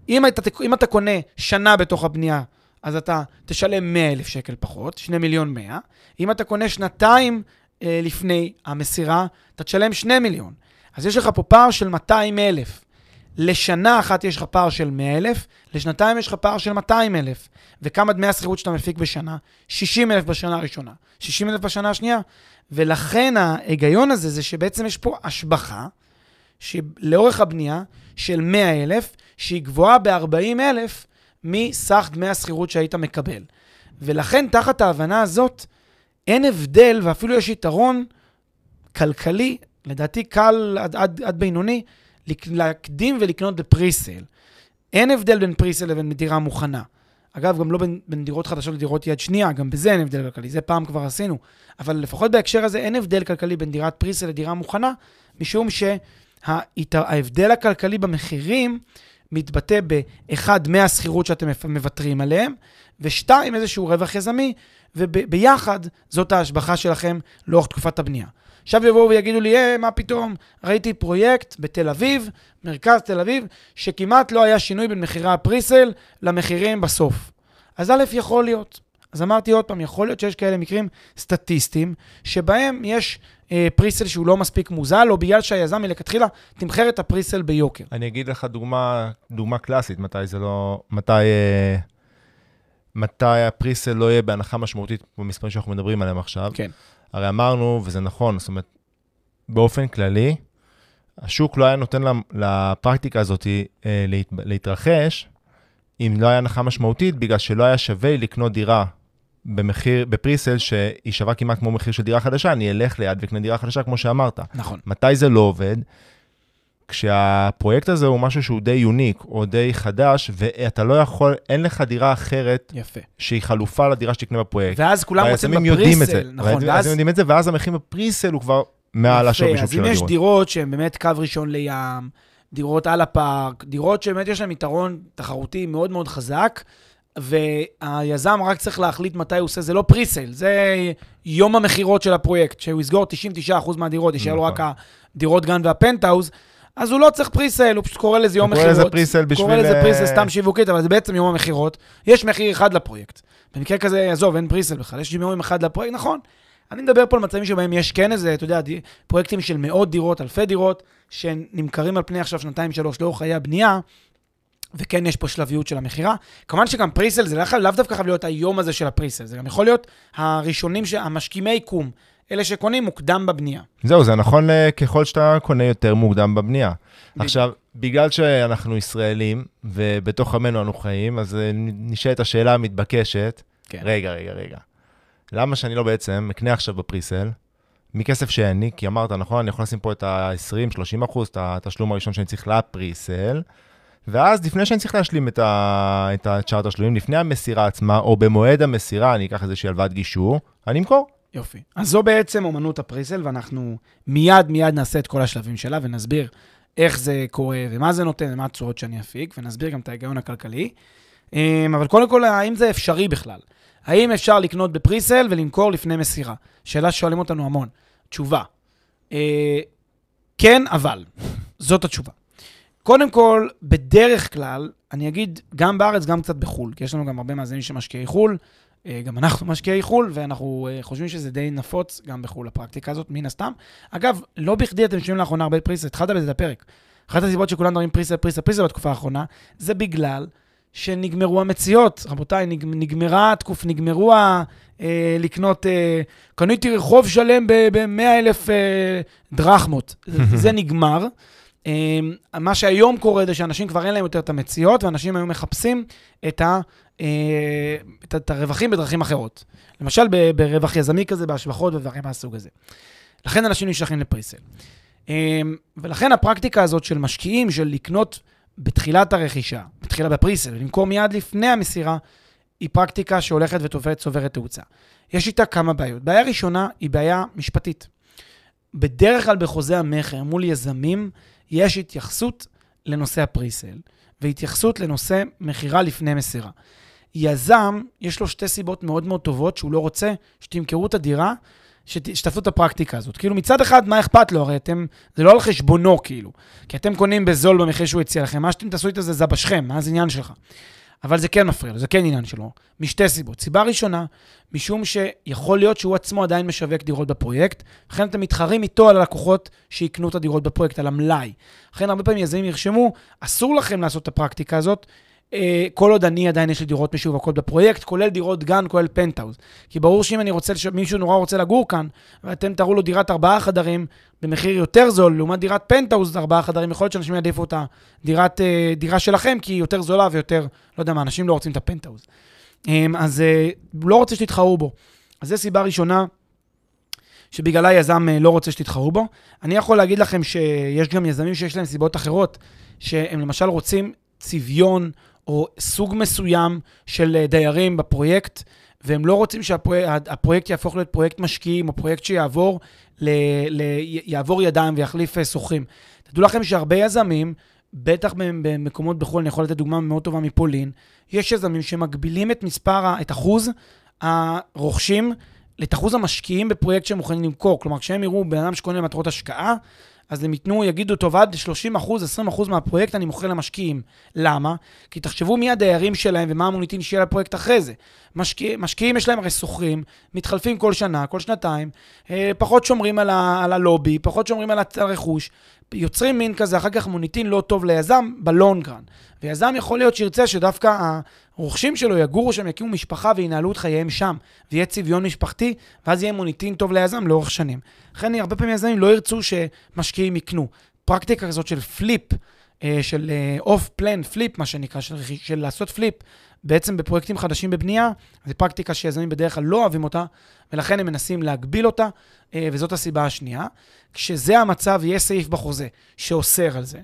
אם אתה, אם אתה קונה שנה בתוך הבנייה, אז אתה תשלם 100 אלף שקל פחות, 2 מיליון 100. אם אתה קונה שנתיים אה, לפני המסירה, אתה תשלם 2 מיליון. אז יש לך פה פער של 200 אלף. לשנה אחת יש לך פער של 100 אלף, לשנתיים יש לך פער של 200 אלף. וכמה דמי השכירות שאתה מפיק בשנה? 60 אלף בשנה הראשונה, 60 אלף בשנה השנייה. ולכן ההיגיון הזה זה שבעצם יש פה השבחה, שלאורך הבנייה של 100 אלף, שהיא גבוהה ב-40 אלף מסך דמי השכירות שהיית מקבל. ולכן, תחת ההבנה הזאת, אין הבדל, ואפילו יש יתרון כלכלי, לדעתי קל עד, עד, עד בינוני, להקדים ולקנות בפריסל. אין הבדל בין פריסל לבין דירה מוכנה. אגב, גם לא בין, בין דירות חדשות לדירות יד שנייה, גם בזה אין הבדל כלכלי, זה פעם כבר עשינו. אבל לפחות בהקשר הזה אין הבדל כלכלי בין דירת פריסל לדירה מוכנה, משום שההבדל הכלכלי במחירים מתבטא באחד, דמי השכירות שאתם מוותרים עליהם, ושתיים, איזשהו רווח יזמי, וביחד זאת ההשבחה שלכם לאורך תקופת הבנייה. עכשיו יבואו ויגידו לי, אה, מה פתאום, ראיתי פרויקט בתל אביב, מרכז תל אביב, שכמעט לא היה שינוי בין מחירי הפריסל למחירים בסוף. אז א', יכול להיות. אז אמרתי עוד פעם, יכול להיות שיש כאלה מקרים סטטיסטיים, שבהם יש אה, פריסל שהוא לא מספיק מוזל, או בגלל שהיזם מלכתחילה תמחר את הפריסל ביוקר. אני אגיד לך דוגמה, דוגמה קלאסית, מתי זה לא... מתי, אה, מתי הפריסל לא יהיה בהנחה משמעותית במספרים שאנחנו מדברים עליהם עכשיו. כן. הרי אמרנו, וזה נכון, זאת אומרת, באופן כללי, השוק לא היה נותן לפרקטיקה הזאת אה, להת, להתרחש, אם לא היה הנחה משמעותית, בגלל שלא היה שווה לקנות דירה במחיר, בפריסל שהיא שווה כמעט כמו מחיר של דירה חדשה, אני אלך ליד ואקנה דירה חדשה, כמו שאמרת. נכון. מתי זה לא עובד? כשהפרויקט הזה הוא משהו שהוא די יוניק או די חדש, ואתה לא יכול, אין לך דירה אחרת יפה. שהיא חלופה לדירה שתקנה בפרויקט. ואז כולם רוצים. בפריסל, נכון, והיזמים ואז... יודעים את זה, ואז המחיר בפריסל הוא כבר מעל השווי שוק אז של אם יש הדירות. דירות שהן באמת קו ראשון לים, דירות על הפארק, דירות שבאמת יש להן יתרון תחרותי מאוד מאוד חזק, והיזם רק צריך להחליט מתי הוא עושה, זה לא presale, זה יום המכירות של הפרויקט, שהוא יסגור 99% מהדירות, יישאר לו רק נכון. הדירות גן והפנטהאוז, אז הוא לא צריך presale, הוא פשוט קורא לזה יום הוא קורא מכירות. לזה presale בשביל... קורא לזה אה, presale סתם שיווקית, אבל זה בעצם יום המכירות. יש מחיר אחד לפרויקט. במקרה כזה, עזוב, אין presale בכלל, יש יום אחד לפרויקט, נכון. אני מדבר פה על מצבים שבהם יש כן איזה, אתה יודע, פרויקטים של מאות דירות, אלפי דירות, שנמכרים על פני עכשיו שנתיים, שלוש, לאורך חיי הבנייה, וכן יש פה שלביות של המכירה. כמובן שגם פריסל זה לא לאו דווקא חייב להיות היום הזה של הפריסל, זה גם יכול להיות הראשונים, המשכימי קום, אלה שקונים מוקדם בבנייה. זהו, זה נכון ל- ככל שאתה קונה יותר מוקדם בבנייה. עכשיו, בגלל שאנחנו ישראלים, ובתוך עמנו אנו חיים, אז אה, נשאלת השאלה המתבקשת, כן. רגע, רגע, רגע. למה שאני לא בעצם אקנה עכשיו בפריסל, מכסף שאין לי, כי אמרת, נכון, אני יכול לשים פה את ה-20-30 אחוז, את התשלום הראשון שאני צריך לפריסל, ואז לפני שאני צריך להשלים את, ה... את שאר התשלומים, לפני המסירה עצמה, או במועד המסירה, אני אקח איזושהי הלוואת גישור, אני אמכור. יופי. אז זו בעצם אומנות הפריסל, ואנחנו מיד מיד נעשה את כל השלבים שלה ונסביר איך זה קורה ומה זה נותן ומה התשואות שאני אפיק, ונסביר גם את ההיגיון הכלכלי. אמ, אבל קודם כל, האם זה אפשרי בכלל? האם אפשר לקנות בפריסל ולמכור לפני מסירה? שאלה ששואלים אותנו המון. תשובה, אה, כן, אבל. זאת התשובה. קודם כל, בדרך כלל, אני אגיד גם בארץ, גם קצת בחו"ל, כי יש לנו גם הרבה מאזינים שמשקיעי חו"ל, אה, גם אנחנו משקיעי חו"ל, ואנחנו אה, חושבים שזה די נפוץ גם בחו"ל, הפרקטיקה הזאת, מן הסתם. אגב, לא בכדי אתם שומעים לאחרונה הרבה פריסל, התחלת בזה את הפרק. אחת הסיבות שכולם מדברים פריסל, פריסל, פריסל בתקופה האחרונה, זה בגלל שנגמרו המציאות. רבותיי, נג, נגמרה התקוף, נגמרו ה... אה, לקנות, אה, קניתי רחוב שלם ב-100 אלף אה, דרחמות. זה נגמר. אה, מה שהיום קורה זה שאנשים כבר אין להם יותר את המציאות, ואנשים היום מחפשים את, ה, אה, את, את הרווחים בדרכים אחרות. למשל ברווח יזמי כזה, בהשבחות ודברים מהסוג הזה. לכן אנשים נשלחים לפריסל. אה, ולכן הפרקטיקה הזאת של משקיעים, של לקנות בתחילת הרכישה, בתחילה בפריסל, ולמכור מיד לפני המסירה, היא פרקטיקה שהולכת ותופעת צוברת תאוצה. יש איתה כמה בעיות. בעיה ראשונה היא בעיה משפטית. בדרך כלל בחוזה המכר מול יזמים, יש התייחסות לנושא הפריסל, והתייחסות לנושא מכירה לפני מסירה. יזם, יש לו שתי סיבות מאוד מאוד טובות שהוא לא רוצה שתמכרו את הדירה, שת, שתעשו את הפרקטיקה הזאת. כאילו, מצד אחד, מה אכפת לו? הרי אתם, זה לא על חשבונו, כאילו. כי אתם קונים בזול במחיר שהוא הציע לכם, מה שאתם תעשו איתו זה זבשכם, מה זה עניין שלך? אבל זה כן מפריע לו, זה כן עניין שלו, משתי סיבות. סיבה ראשונה, משום שיכול להיות שהוא עצמו עדיין משווק דירות בפרויקט, לכן אתם מתחרים איתו על הלקוחות שיקנו את הדירות בפרויקט, על המלאי. לכן הרבה פעמים יזמים ירשמו, אסור לכם לעשות את הפרקטיקה הזאת, כל עוד אני עדיין יש לי דירות משווקות בפרויקט, כולל דירות גן, כולל פנטהאוז. כי ברור שאם אני רוצה, מישהו נורא רוצה לגור כאן, ואתם תראו לו דירת ארבעה חדרים במחיר יותר זול, לעומת דירת פנטהאוז ארבעה חדרים, יכול להיות שאנשים יעדיפו את הדירת, אה, דירה שלכם, כי היא יותר זולה ויותר, לא יודע מה, אנשים לא רוצים את הפנטהאוז. אמ, אז אה, לא רוצה שתתחרו בו. אז זו סיבה ראשונה שבגללה יזם אה, לא רוצה שתתחרו בו. אני יכול להגיד לכם שיש גם יזמים שיש להם סיבות אחרות, שהם למשל רוצים צביון או סוג מסוים של אה, דיירים בפרויקט, והם לא רוצים שהפרויקט יהפוך להיות פרויקט משקיעים, או פרויקט שיעבור ל, ל, יעבור ידיים ויחליף אה, שוכרים. תדעו לכם שהרבה יזמים, בטח במקומות בחו"ל, אני יכול לתת דוגמה מאוד טובה מפולין, יש יזמים שמגבילים את מספר, את אחוז הרוכשים, את אחוז המשקיעים בפרויקט שהם מוכנים למכור. כלומר, כשהם יראו בן אדם שקונה למטרות השקעה, אז הם ייתנו, יגידו, טוב, עד 30 אחוז, 20 אחוז מהפרויקט אני מוכר למשקיעים. למה? כי תחשבו מי הדיירים שלהם ומה המוניטין שיהיה לפרויקט אחרי זה. משקיע, משקיעים יש להם הרי שוכרים, מתחלפים כל שנה, כל שנתיים, אה, פחות שומרים על, ה, על הלובי, פחות שומרים על הרכוש, יוצרים מין כזה, אחר כך מוניטין לא טוב ליזם בלונגרן. ויזם יכול להיות שירצה שדווקא הרוכשים שלו יגורו שם, יקימו משפחה וינהלו את חייהם שם, ויהיה צביון משפחתי, ואז יהיה מוניטין טוב ליזם לאורך שנים. לכן הרבה פעמים יזמים לא ירצו שמשקיעים יקנו. פרקטיקה כזאת של flip, אה, של off-plan flip, מה שנקרא, של, של לעשות flip, בעצם בפרויקטים חדשים בבנייה, זו פרקטיקה שיזמים בדרך כלל לא אוהבים אותה, ולכן הם מנסים להגביל אותה, אה, וזאת הסיבה השנייה. כשזה המצב, יהיה סעיף בחוזה שאוסר על זה.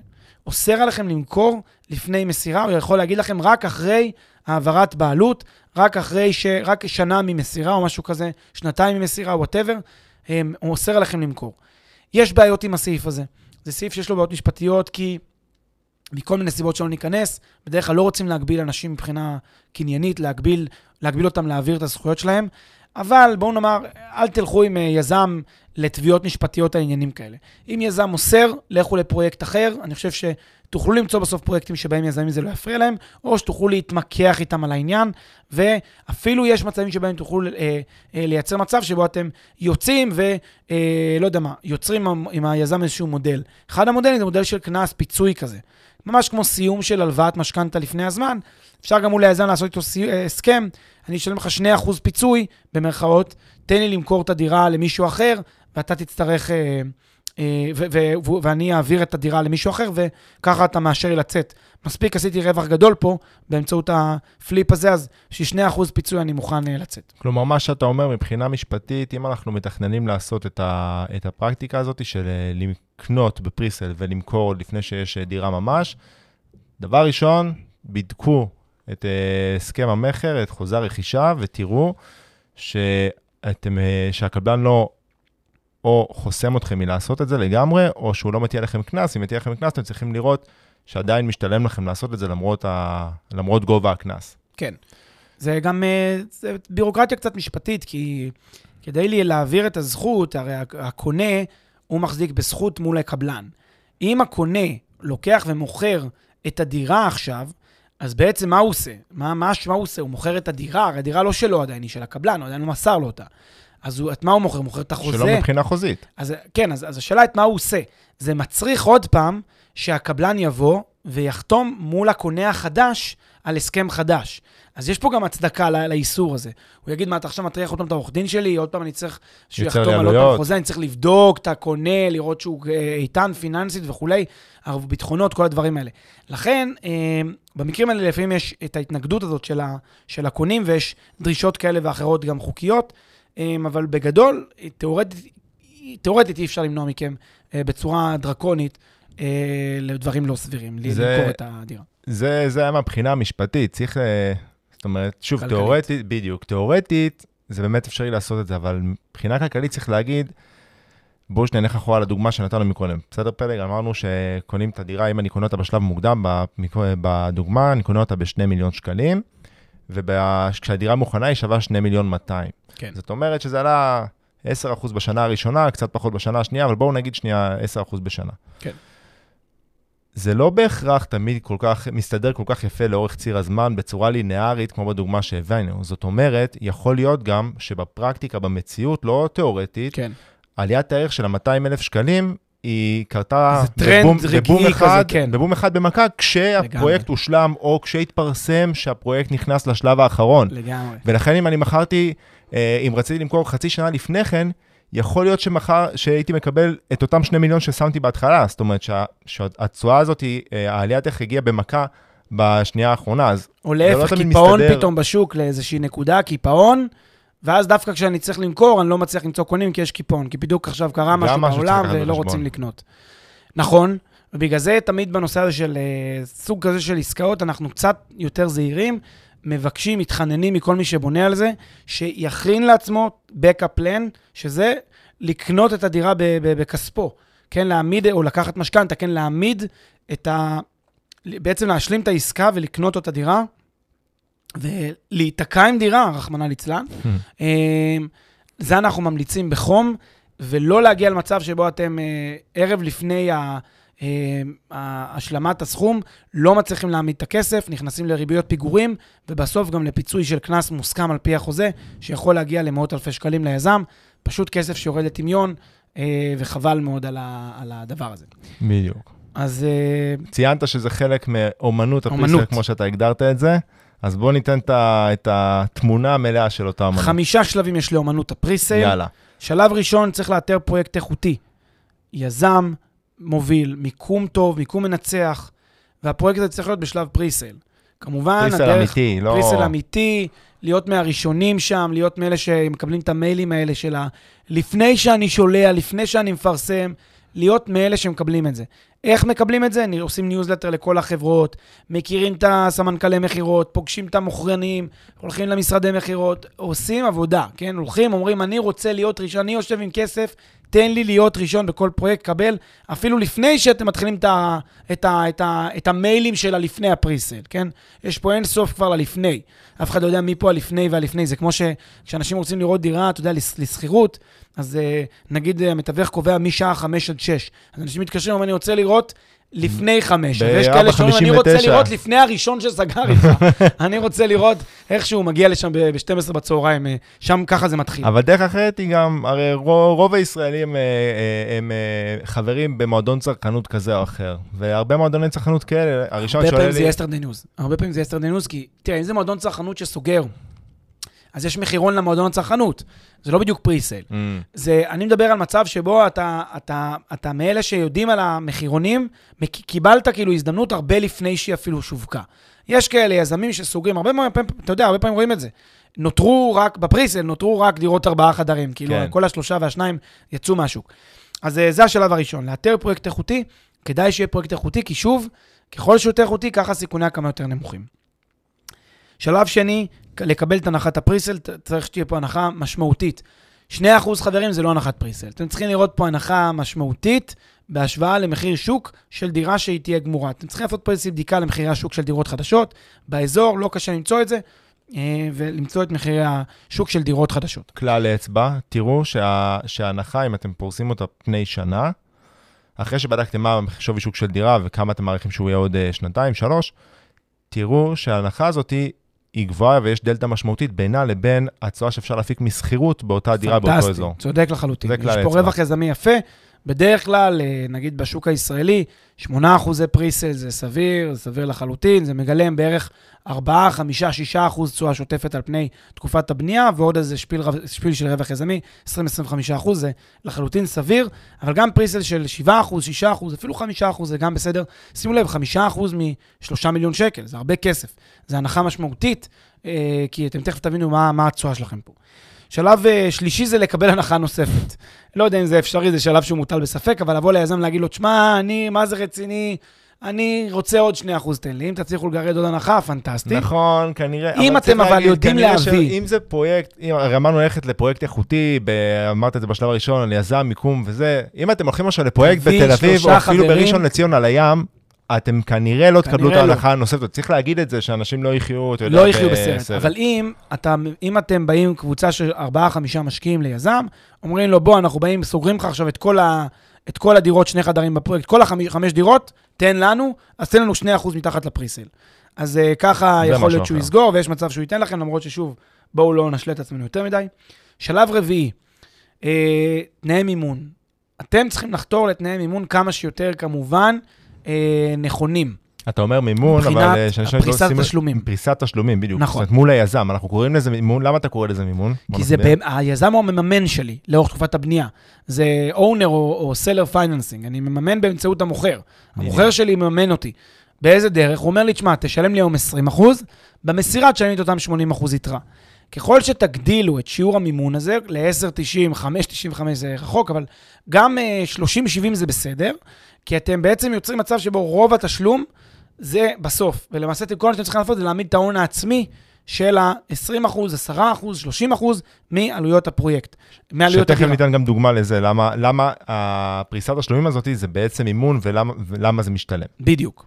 אוסר עליכם למכור לפני מסירה, הוא יכול להגיד לכם רק אחרי העברת בעלות, רק אחרי ש... רק שנה ממסירה או משהו כזה, שנתיים ממסירה, whatever, הוא אוסר עליכם למכור. יש בעיות עם הסעיף הזה. זה סעיף שיש לו בעיות משפטיות, כי מכל מיני סיבות שלא ניכנס, בדרך כלל לא רוצים להגביל אנשים מבחינה קניינית, להגביל, להגביל אותם להעביר את הזכויות שלהם, אבל בואו נאמר, אל תלכו עם אה, יזם לתביעות משפטיות על עניינים כאלה. אם יזם מוסר, לכו לפרויקט אחר, אני חושב שתוכלו למצוא בסוף פרויקטים שבהם יזמים זה לא יפריע להם, או שתוכלו להתמקח איתם על העניין, ואפילו יש מצבים שבהם תוכלו אה, אה, לייצר מצב שבו אתם יוצאים ולא אה, יודע מה, יוצרים עם היזם איזשהו מודל. אחד המודלים זה מודל של קנס פיצוי כזה. ממש כמו סיום של הלוואת משכנתה לפני הזמן, אפשר גם מול היזם לעשות איתו סי... אה, הסכם, אני אשלם לך 2% פיצוי, במרכאות, תן לי למכור את הדירה למישהו אחר, ואתה תצטרך, אה, ו- ו- ו- ואני אעביר את הדירה למישהו אחר, וככה אתה מאשר לי לצאת. מספיק עשיתי רווח גדול פה, באמצעות הפליפ הזה, אז בשביל 2% פיצוי אני מוכן אה, לצאת. כלומר, מה שאתה אומר מבחינה משפטית, אם אנחנו מתכננים לעשות את, ה, את הפרקטיקה הזאת של אה, לקנות בפריסל ולמכור לפני שיש אה, דירה ממש, דבר ראשון, בדקו את אה, הסכם המכר, את חוזה הרכישה, ותראו שאתם, אה, שהקבלן לא או חוסם אתכם מלעשות את זה לגמרי, או שהוא לא מטיע לכם קנס. אם מטיע לכם קנס, אתם צריכים לראות שעדיין משתלם לכם לעשות את זה למרות, ה... למרות גובה הקנס. כן. זה גם אה, זה בירוקרטיה קצת משפטית, כי כדי לי להעביר את הזכות, הרי הקונה, הוא מחזיק בזכות מול הקבלן. אם הקונה לוקח ומוכר את הדירה עכשיו, אז בעצם מה הוא עושה? מה, מה, מה הוא עושה? הוא מוכר את הדירה, הרי הדירה לא שלו עדיין, היא של הקבלן, הוא עדיין לא מסר לו אותה. אז הוא, את מה הוא מוכר? הוא מוכר את החוזה. שלא מבחינה חוזית. אז כן, אז, אז השאלה את מה הוא עושה. זה מצריך עוד פעם שהקבלן יבוא ויחתום מול הקונה החדש על הסכם חדש. אז יש פה גם הצדקה לא, לאיסור הזה. הוא יגיד, מה, אתה עכשיו מטריח עוד פעם את העורך דין שלי, עוד פעם אני צריך שהוא יחתום על עוד פעם. חוזה, אני צריך לבדוק את הקונה, לראות שהוא אה, איתן פיננסית וכולי, ביטחונות, כל הדברים האלה. לכן, אה, במקרים האלה לפעמים יש את ההתנגדות הזאת של, ה, של הקונים, ויש דרישות כאלה ואחרות גם חוקיות, אבל בגדול, תיאורטית, תיאורטית אי אפשר למנוע מכם אה, בצורה דרקונית אה, לדברים לא סבירים, זה-. למכור את הדירה. זה, זה היה מהבחינה המשפטית, צריך, אה, זאת אומרת, שוב, כלכלית. תיאורטית, בדיוק, תיאורטית, זה באמת אפשרי לעשות את זה, אבל מבחינה כלכלית צריך להגיד, בואו שניה נלך אחורה לדוגמה שנתנו מקודם. בסדר, פלג? אמרנו שקונים את הדירה, אם אני קונה אותה בשלב מוקדם, בדוגמה, אני קונה אותה ב-2 מיליון שקלים, וכשהדירה מוכנה היא שווה 2 מיליון 200. כן. זאת אומרת שזה עלה 10% בשנה הראשונה, קצת פחות בשנה השנייה, אבל בואו נגיד שנייה 10% בשנה. כן. זה לא בהכרח תמיד כל כך, מסתדר כל כך יפה לאורך ציר הזמן בצורה לינארית, כמו בדוגמה שהבאנו. זאת אומרת, יכול להיות גם שבפרקטיקה, במציאות, לא תיאורטית, כן. עליית הערך של ה-200,000 שקלים, היא קרתה זה בבום, בבום כזה, אחד, כן. בבום אחד במכה, כשהפרויקט הושלם, או כשהתפרסם שהפרויקט נכנס לשלב האחרון. לגמרי. ולכן אם אני מכרתי, אה, אם רציתי למכור חצי שנה לפני כן, יכול להיות שמחר, שהייתי מקבל את אותם שני מיליון ששמתי בהתחלה. זאת אומרת שה- שהתשואה הזאת, אה, העליית ערך הגיעה במכה בשנייה האחרונה, אז או לא להפך, תמיד קיפאון מסתדר. פתאום בשוק לאיזושהי נקודה, קיפאון, ואז דווקא כשאני צריך למכור, אני לא מצליח למצוא קונים כי יש קיפאון, כי בדיוק עכשיו קרה משהו בעולם ולא. רוצים לקנות. נכון, ובגלל זה תמיד בנושא הזה של אה, סוג כזה של עסקאות, אנחנו קצת יותר זהירים, מבקשים, מתחננים מכל מי שבונה על זה, שיכין לעצמו backup plan, שזה לקנות את הדירה בכספו. כן, להעמיד, או לקחת משכנתה, כן, להעמיד את ה... בעצם להשלים את העסקה ולקנות את הדירה, ולהיתקע עם דירה, רחמנא ליצלן. אה, זה אנחנו ממליצים בחום, ולא להגיע למצב שבו אתם אה, ערב לפני ה- אה, ה- השלמת הסכום, לא מצליחים להעמיד את הכסף, נכנסים לריביות פיגורים, ובסוף גם לפיצוי של קנס מוסכם על פי החוזה, שיכול להגיע למאות אלפי שקלים ליזם. פשוט כסף שיורד לטמיון, אה, וחבל מאוד על, ה- על הדבר הזה. בדיוק. אז ציינת שזה חלק מאומנות אומנות. כמו שאתה הגדרת את זה, אז בואו ניתן את התמונה המלאה של אותה אומנות. חמישה שלבים יש לאומנות הפריסייל. יאללה. שלב ראשון, צריך לאתר פרויקט איכותי. יזם, מוביל, מיקום טוב, מיקום מנצח, והפרויקט הזה צריך להיות בשלב presale. כמובן, presale הדרך... אמיתי, לא... presale אמיתי, להיות מהראשונים שם, להיות מאלה שמקבלים את המיילים האלה של ה... לפני שאני שולח, לפני שאני מפרסם, להיות מאלה שמקבלים את זה. איך מקבלים את זה? עושים ניוזלטר לכל החברות, מכירים את הסמנכ"לי מכירות, פוגשים את המוכרנים, הולכים למשרדי מכירות, עושים עבודה, כן? הולכים, אומרים, אני רוצה להיות ראשון, אני יושב עם כסף, תן לי להיות ראשון בכל פרויקט, קבל, אפילו לפני שאתם מתחילים את, ה, את, ה, את, ה, את המיילים של הלפני הפריסל, כן? יש פה אין סוף כבר ללפני. אף אחד לא יודע מי פה הלפני והלפני. זה כמו שכשאנשים רוצים לראות דירה, אתה יודע, לשכירות, אז נגיד המתווך קובע משעה 5 עד 6. אז אנשים מתקשרים, אומרים, אני רוצה לראות לפני חמש. ויש כאלה שאומרים, אני רוצה לראות לפני הראשון שסגר איתך. אני רוצה לראות איך שהוא מגיע לשם ב-12 בצהריים, אה, שם ככה זה מתחיל. אבל דרך אחרת היא גם, הרי רוב הישראלים אה, אה, הם חברים במועדון צרכנות כזה או אחר, והרבה מועדוני צרכנות כאלה, הראשון שעולה לי... הרבה פעמים זה yesterday's news. הרבה פעמים זה yesterday's news, כי תראה, אם זה מועדון צרכנות שסוגר, אז יש מחירון למועדון הצרכנות. זה לא בדיוק presale. Mm. זה, אני מדבר על מצב שבו אתה, אתה, אתה מאלה שיודעים על המחירונים, קיבלת כאילו הזדמנות הרבה לפני שהיא אפילו שווקה. יש כאלה יזמים שסוגרים, הרבה פעמים, אתה יודע, הרבה פעמים רואים את זה. נותרו רק, בפריסל נותרו רק דירות ארבעה חדרים. כאילו, כן. כל השלושה והשניים יצאו מהשוק. אז אה, זה השלב הראשון, לאתר פרויקט איכותי, כדאי שיהיה פרויקט איכותי, כי שוב, ככל שהוא יותר איכותי, ככה סיכוני הקמה יותר נמוכים. שלב שני, לקבל את הנחת הפריסל, צריך שתהיה פה הנחה משמעותית. 2% חברים זה לא הנחת פריסל. אתם צריכים לראות פה הנחה משמעותית בהשוואה למחיר שוק של דירה שהיא תהיה גמורה. אתם צריכים לעשות פה איזושהי בדיקה למחירי השוק של דירות חדשות. באזור לא קשה למצוא את זה, אה, ולמצוא את מחירי השוק של דירות חדשות. כלל אצבע, תראו שה, שההנחה, אם אתם פורסים אותה פני שנה, אחרי שבדקתם מה שווי שוק של דירה וכמה אתם מעריכים שהוא יהיה עוד אה, שנתיים, שלוש, תראו שההנחה הזאת היא גבוהה ויש דלתא משמעותית בינה לבין התשואה שאפשר להפיק משכירות באותה דירה באותו אזור. פנטסטי, צודק לחלוטין. יש פה רווח יזמי יפה. בדרך כלל, אה, נגיד בשוק הישראלי, 8 אחוזי פריסל זה סביר, זה סביר לחלוטין, זה מגלם בערך 4, 5, 6 אחוז תשואה שוטפת על פני תקופת הבנייה, ועוד איזה שפיל, שפיל של רווח יזמי, 20-25 אחוז, זה לחלוטין סביר, אבל גם פריסל של 7 אחוז, 6 אחוז, אפילו 5 אחוז, זה גם בסדר. שימו לב, 5 אחוז מ-3 מיליון שקל, זה הרבה כסף. זה הנחה משמעותית, אה, כי אתם תכף תבינו מה התשואה שלכם פה. שלב uh, שלישי זה לקבל הנחה נוספת. לא יודע אם זה אפשרי, זה שלב שהוא מוטל בספק, אבל לבוא ליזם להגיד לו, תשמע, אני, מה זה רציני? אני רוצה עוד 2% תן לי. אם תצליחו לגרד עוד הנחה, פנטסטי. נכון, כנראה. אם אתם אבל להגיד, יודעים להביא... אם זה פרויקט, אם, הרי אמרנו ללכת לפרויקט איכותי, ב, אמרת את זה בשלב הראשון, על יזם, מיקום וזה, אם אתם הולכים עכשיו לפרויקט בתל אביב, או אפילו חברים, בראשון לציון על הים, אתם כנראה לא תקבלו את לא. ההנחה הנוספת. צריך להגיד את זה, שאנשים לא יחיו, אתה יודע, לא יחיו בסרט. אבל אם, אתה, אם אתם באים קבוצה של 4-5 משקיעים ליזם, אומרים לו, בוא, אנחנו באים, סוגרים לך עכשיו את כל, ה, את כל הדירות, שני חדרים בפרויקט, כל החמש דירות, תן לנו, אז תן לנו 2% מתחת לפריסל. אז uh, ככה יכול להיות שהוא יסגור, ויש מצב שהוא ייתן לכם, למרות ששוב, בואו לא נשלה את עצמנו יותר מדי. שלב רביעי, uh, תנאי מימון. אתם צריכים לחתור לתנאי מימון כמה שיותר, כמובן, אה, נכונים. אתה אומר מימון, אבל... מבחינת אה, פריסת תשלומים. פריסת תשלומים, בדיוק. נכון. זאת אומרת, מול היזם, אנחנו קוראים לזה מימון, למה אתה קורא לזה מימון? כי זה, ב... היזם הוא המממן שלי לאורך תקופת הבנייה. זה owner או, seller financing, אני מממן באמצעות המוכר. המוכר שלי מממן אותי. באיזה דרך? הוא אומר לי, תשמע, תשלם לי היום 20 אחוז, במסירה תשלם לי את אותם 80 אחוז יתרה. ככל שתגדילו את שיעור המימון הזה ל-10.90, 5.95 זה רחוק, אבל גם 30-70 אה, זה בסדר, כי אתם בעצם יוצרים מצב שבו רוב התשלום זה בסוף. ולמעשה כל מה שאתם צריכים לעשות זה להעמיד את ההון העצמי של ה-20 אחוז, 10 אחוז, 30 אחוז מעלויות הפרויקט, מעלויות הדירה. שתכף ניתן גם דוגמה לזה, למה, למה הפריסת השלומים הזאת זה בעצם אימון ולמה, ולמה זה משתלם. בדיוק.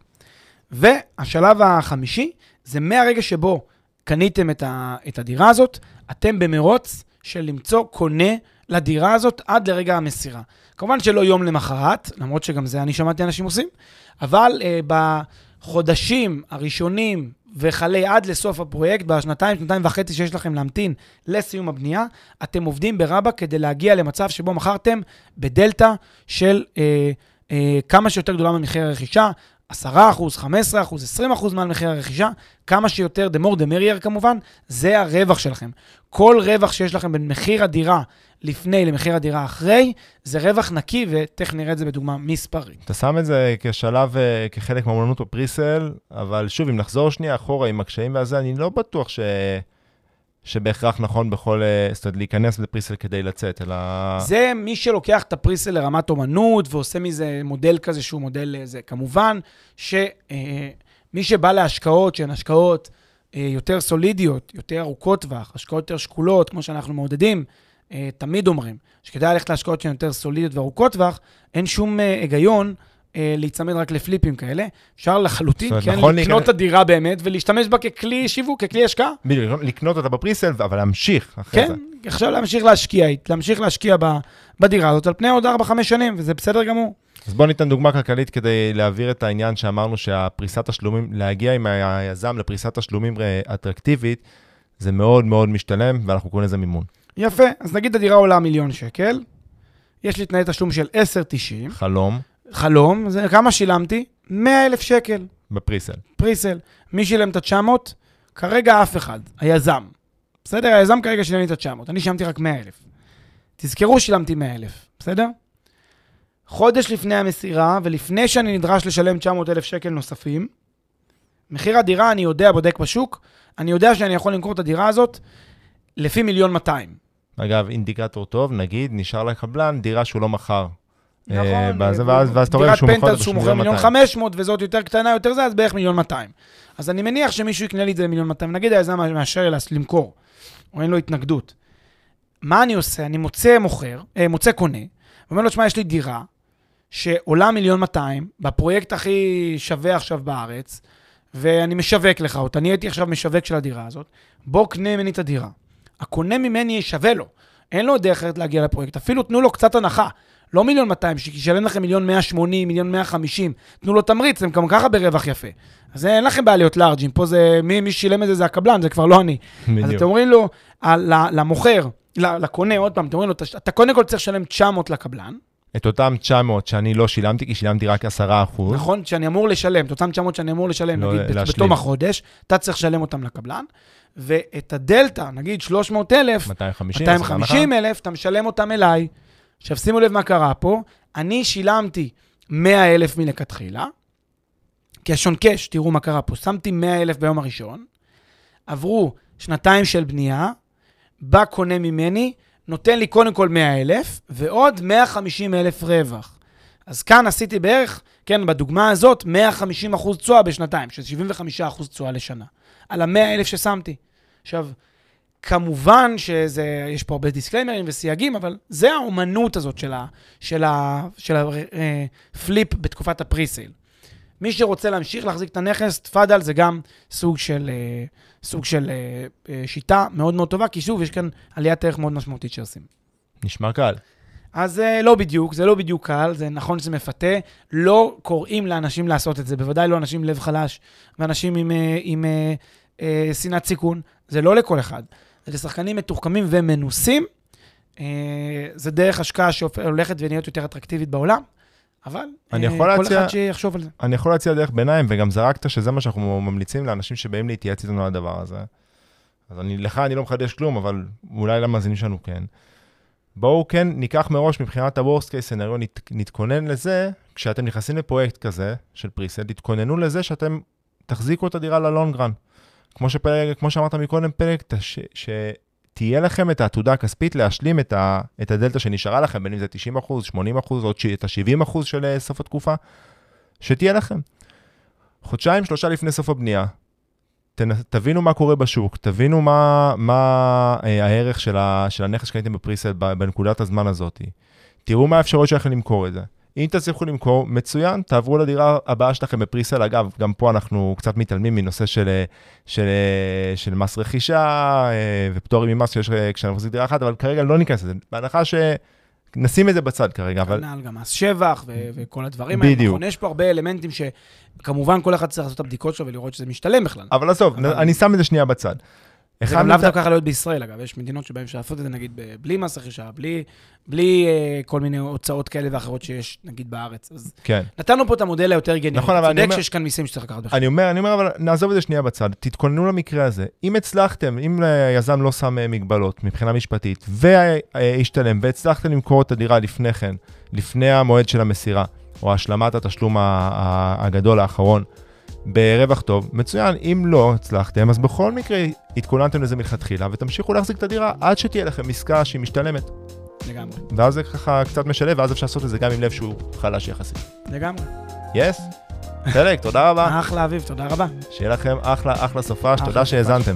והשלב החמישי זה מהרגע שבו קניתם את, ה, את הדירה הזאת, אתם במרוץ של למצוא קונה לדירה הזאת עד לרגע המסירה. כמובן שלא יום למחרת, למרות שגם זה אני שמעתי אנשים עושים, אבל אה, בחודשים הראשונים וכלה עד לסוף הפרויקט, בשנתיים, שנתיים וחצי שיש לכם להמתין לסיום הבנייה, אתם עובדים ברבא כדי להגיע למצב שבו מכרתם בדלתא של אה, אה, כמה שיותר גדולה ממחיר הרכישה. 10 אחוז, 15 אחוז, 20 אחוז מעל מחיר הרכישה, כמה שיותר, the more the merrier כמובן, זה הרווח שלכם. כל רווח שיש לכם בין מחיר הדירה לפני למחיר הדירה אחרי, זה רווח נקי, ותכף נראה את זה בדוגמה מספרית. אתה שם את זה כשלב, אה, כחלק מהאומנות בפריסל, אבל שוב, אם נחזור שנייה אחורה עם הקשיים והזה, אני לא בטוח ש... שבהכרח נכון בכל, אה, זאת אומרת, להיכנס לפריסל כדי לצאת, אלא... זה מי שלוקח את הפריסל לרמת אומנות ועושה מזה מודל כזה שהוא מודל אה, זה. כמובן שמי אה, שבא להשקעות, שהן השקעות יותר סולידיות, יותר ארוכות טווח, השקעות יותר שקולות, כמו שאנחנו מעודדים, תמיד אומרים שכדאי ללכת להשקעות שהן יותר סולידיות וארוכות טווח, אין שום היגיון אה, להיצמד רק לפליפים כאלה. אפשר לחלוטין, כן, נכון לקנות להיכנס- את הדירה באמת ולהשתמש בה ככלי שיווק, ככלי השקעה. בדיוק, לקנות אותה בפריסל, אבל להמשיך אחרי זה. כן, עכשיו להמשיך להשקיע, להמשיך להשקיע ב- בדירה הזאת על פני עוד 4-5 שנים, וזה בסדר גמור. אז בוא ניתן דוגמה כלכלית כדי להעביר את העניין שאמרנו שהפריסת תשלומים, להגיע עם היזם לפריסת תשלומים אה, אטרקטיבית, זה מאוד מאוד משתלם, ואנחנו קוראים לזה מימון. יפה, אז נגיד הדירה עולה מיליון שקל, יש לי תנאי תשלום של 10.90, חלום חלום, זה כמה שילמתי? 100 אלף שקל, בפריסל. פריסל. מי שילם את ה-900? כרגע אף אחד, היזם. בסדר? היזם כרגע שילם לי את ה-900, אני שילמתי רק 100 אלף. תזכרו, שילמתי 100 אלף, בסדר? חודש לפני המסירה, ולפני שאני נדרש לשלם 900 אלף שקל נוספים, מחיר הדירה, אני יודע, בודק בשוק, אני יודע שאני יכול למכור את הדירה הזאת לפי מיליון 200. אגב, אינדיקטור טוב, נגיד, נשאר לקבלן דירה שהוא לא מכר. אה, נכון, בזה, אה, ואז, ואז אתה רואה דירת שהוא מכר פנטהאוז שהוא מוכר מיליון 200. 500 וזאת יותר קטנה, יותר זה, אז בערך מיליון 200. אז אני מניח שמישהו יקנה לי את זה במיליון 200. נגיד היזם מאשר למכור, או אין לו התנגדות. מה אני עושה? אני מוצא מוכר, אה, מוצא קונה, ואומר לו, שמע, יש לי דירה שעולה מיליון 200, בפרויקט הכי שווה עכשיו בארץ, ואני משווק לך אותה, אני הייתי עכשיו משווק של הדירה הזאת, בוא קנה ממני את הדירה. הקונה ממני שווה לו, אין לו דרך אחרת להגיע לפרויקט, אפילו תנו לו קצת הנחה. לא מיליון 200, שישלם לכם מיליון 180, מיליון 150, תנו לו תמריץ, הם גם ככה ברווח יפה. אז אין לכם בעיה להיות לארג'ים, פה זה, מי, מי שילם את זה זה הקבלן, זה כבר לא אני. אז בדיוק. אתם אומרים לו, ה- ל- למוכר, לקונה, עוד פעם, אתם אומרים לו, "אתה- אתה קודם כל צריך לשלם 900 לקבלן, את אותם 900 שאני לא שילמתי, כי שילמתי רק 10 אחוז. נכון? שאני אמור לשלם, את אותם 900 שאני אמור לשלם, לא, נגיד, להשלים. בתום החודש, אתה צריך לשלם אותם לקבלן, ואת הדלתא, נגיד 300 אלף, 250, 250 אלף, אתה משלם אותם אליי. עכשיו, שימו לב מה קרה פה. אני שילמתי 100 אלף מלכתחילה, קאש און קאש, תראו מה קרה פה. שמתי 100 אלף ביום הראשון, עברו שנתיים של בנייה, בא קונה ממני, נותן לי קודם כל 100 אלף, ועוד 150 אלף רווח. אז כאן עשיתי בערך, כן, בדוגמה הזאת, 150 אחוז תשואה בשנתיים, שזה 75 אחוז תשואה לשנה, על ה-100 אלף ששמתי. עכשיו, כמובן שיש פה הרבה דיסקליימרים וסייגים, אבל זה האומנות הזאת של ה- של ה- של הפליפ בתקופת הפריסייל. מי שרוצה להמשיך להחזיק את הנכס, תפאדל, זה גם סוג של, אה, סוג של אה, אה, שיטה מאוד מאוד טובה, כי שוב, יש כאן עליית ערך מאוד משמעותית שעושים. נשמע קל. אז אה, לא בדיוק, זה לא בדיוק קל, זה נכון שזה מפתה. לא קוראים לאנשים לעשות את זה, בוודאי לא אנשים עם לב חלש ואנשים עם, אה, עם אה, אה, שנאת סיכון. זה לא לכל אחד. זה לשחקנים מתוחכמים ומנוסים. אה, זה דרך השקעה שהולכת ונהיות יותר אטרקטיבית בעולם, אבל אה, כל להציע- אחד שיחשוב על זה. אני יכול להציע דרך ביניים, וגם זרקת שזה מה שאנחנו ממליצים לאנשים שבאים להתייעץ איתנו על הדבר הזה. אז אני, לך אני לא מחדש כלום, אבל אולי למאזינים שלנו כן. בואו כן ניקח מראש מבחינת ה-Worst case scenario, נת, נתכונן לזה, כשאתם נכנסים לפרויקט כזה של פריסל, תתכוננו לזה שאתם תחזיקו את הדירה ללונגרן. כמו, שפלג, כמו שאמרת מקודם, פלג, ש, שתהיה לכם את העתודה הכספית להשלים את, ה, את הדלתא שנשארה לכם, בין אם זה 90 אחוז, 80 אחוז, או את ה-70 אחוז של אה, סוף התקופה, שתהיה לכם. חודשיים, שלושה לפני סוף הבנייה, תנ... תבינו מה קורה בשוק, תבינו מה, מה אה, הערך של, ה... של הנכס שקניתם בפריסל בנקודת הזמן הזאת. תראו מה האפשרויות שלכם למכור את זה. אם תצליחו למכור, מצוין, תעברו לדירה הבאה שלכם בפריסל. אגב, גם פה אנחנו קצת מתעלמים מנושא של, של, של מס רכישה אה, ופטורים ממס שיש כשאנחנו מחזיק דירה אחת, אבל כרגע לא ניכנס לזה. בהנחה שנשים את זה בצד כרגע, אבל כנ"ל גם מס שבח ו- וכל הדברים האלה. בדיוק. נכון, יש פה הרבה אלמנטים שכמובן כל אחד צריך לעשות את הבדיקות שלו ולראות שזה משתלם בכלל. אבל עזוב, אבל- אני שם את זה שנייה בצד. זה גם לאו דווקא להיות בישראל, אגב. יש מדינות שבהן אפשר לעשות את זה, נגיד, בלי מס רכישה, בלי, בלי אה, כל מיני הוצאות כאלה ואחרות שיש, נגיד, בארץ. אז כן. נתנו פה את המודל היותר גנרי. נכון, אבל אני צודק אומר- שיש כאן מיסים שצריך לקחת בחשבון. אני אומר, אני אומר, אבל נעזוב את זה שנייה בצד. תתכוננו למקרה הזה. אם הצלחתם, אם היזם לא שם אה, מגבלות מבחינה משפטית, והשתלם, והצלחתם למכור את הדירה לפני כן, לפני המועד של המסירה, או השלמת התשלום הגדול האחרון, ברווח טוב, מצוין. אם לא הצלחתם, אז בכל מקרה התכוננתם לזה מלכתחילה, ותמשיכו להחזיק את הדירה עד שתהיה לכם עסקה שהיא משתלמת. לגמרי. ואז זה ככה קצת משלב, ואז אפשר לעשות את זה גם עם לב שהוא חלש יחסית. לגמרי. יס? חלק, תודה רבה. אחלה אביב, תודה רבה. שיהיה לכם אחלה אחלה סופש, תודה. שהאזנתם.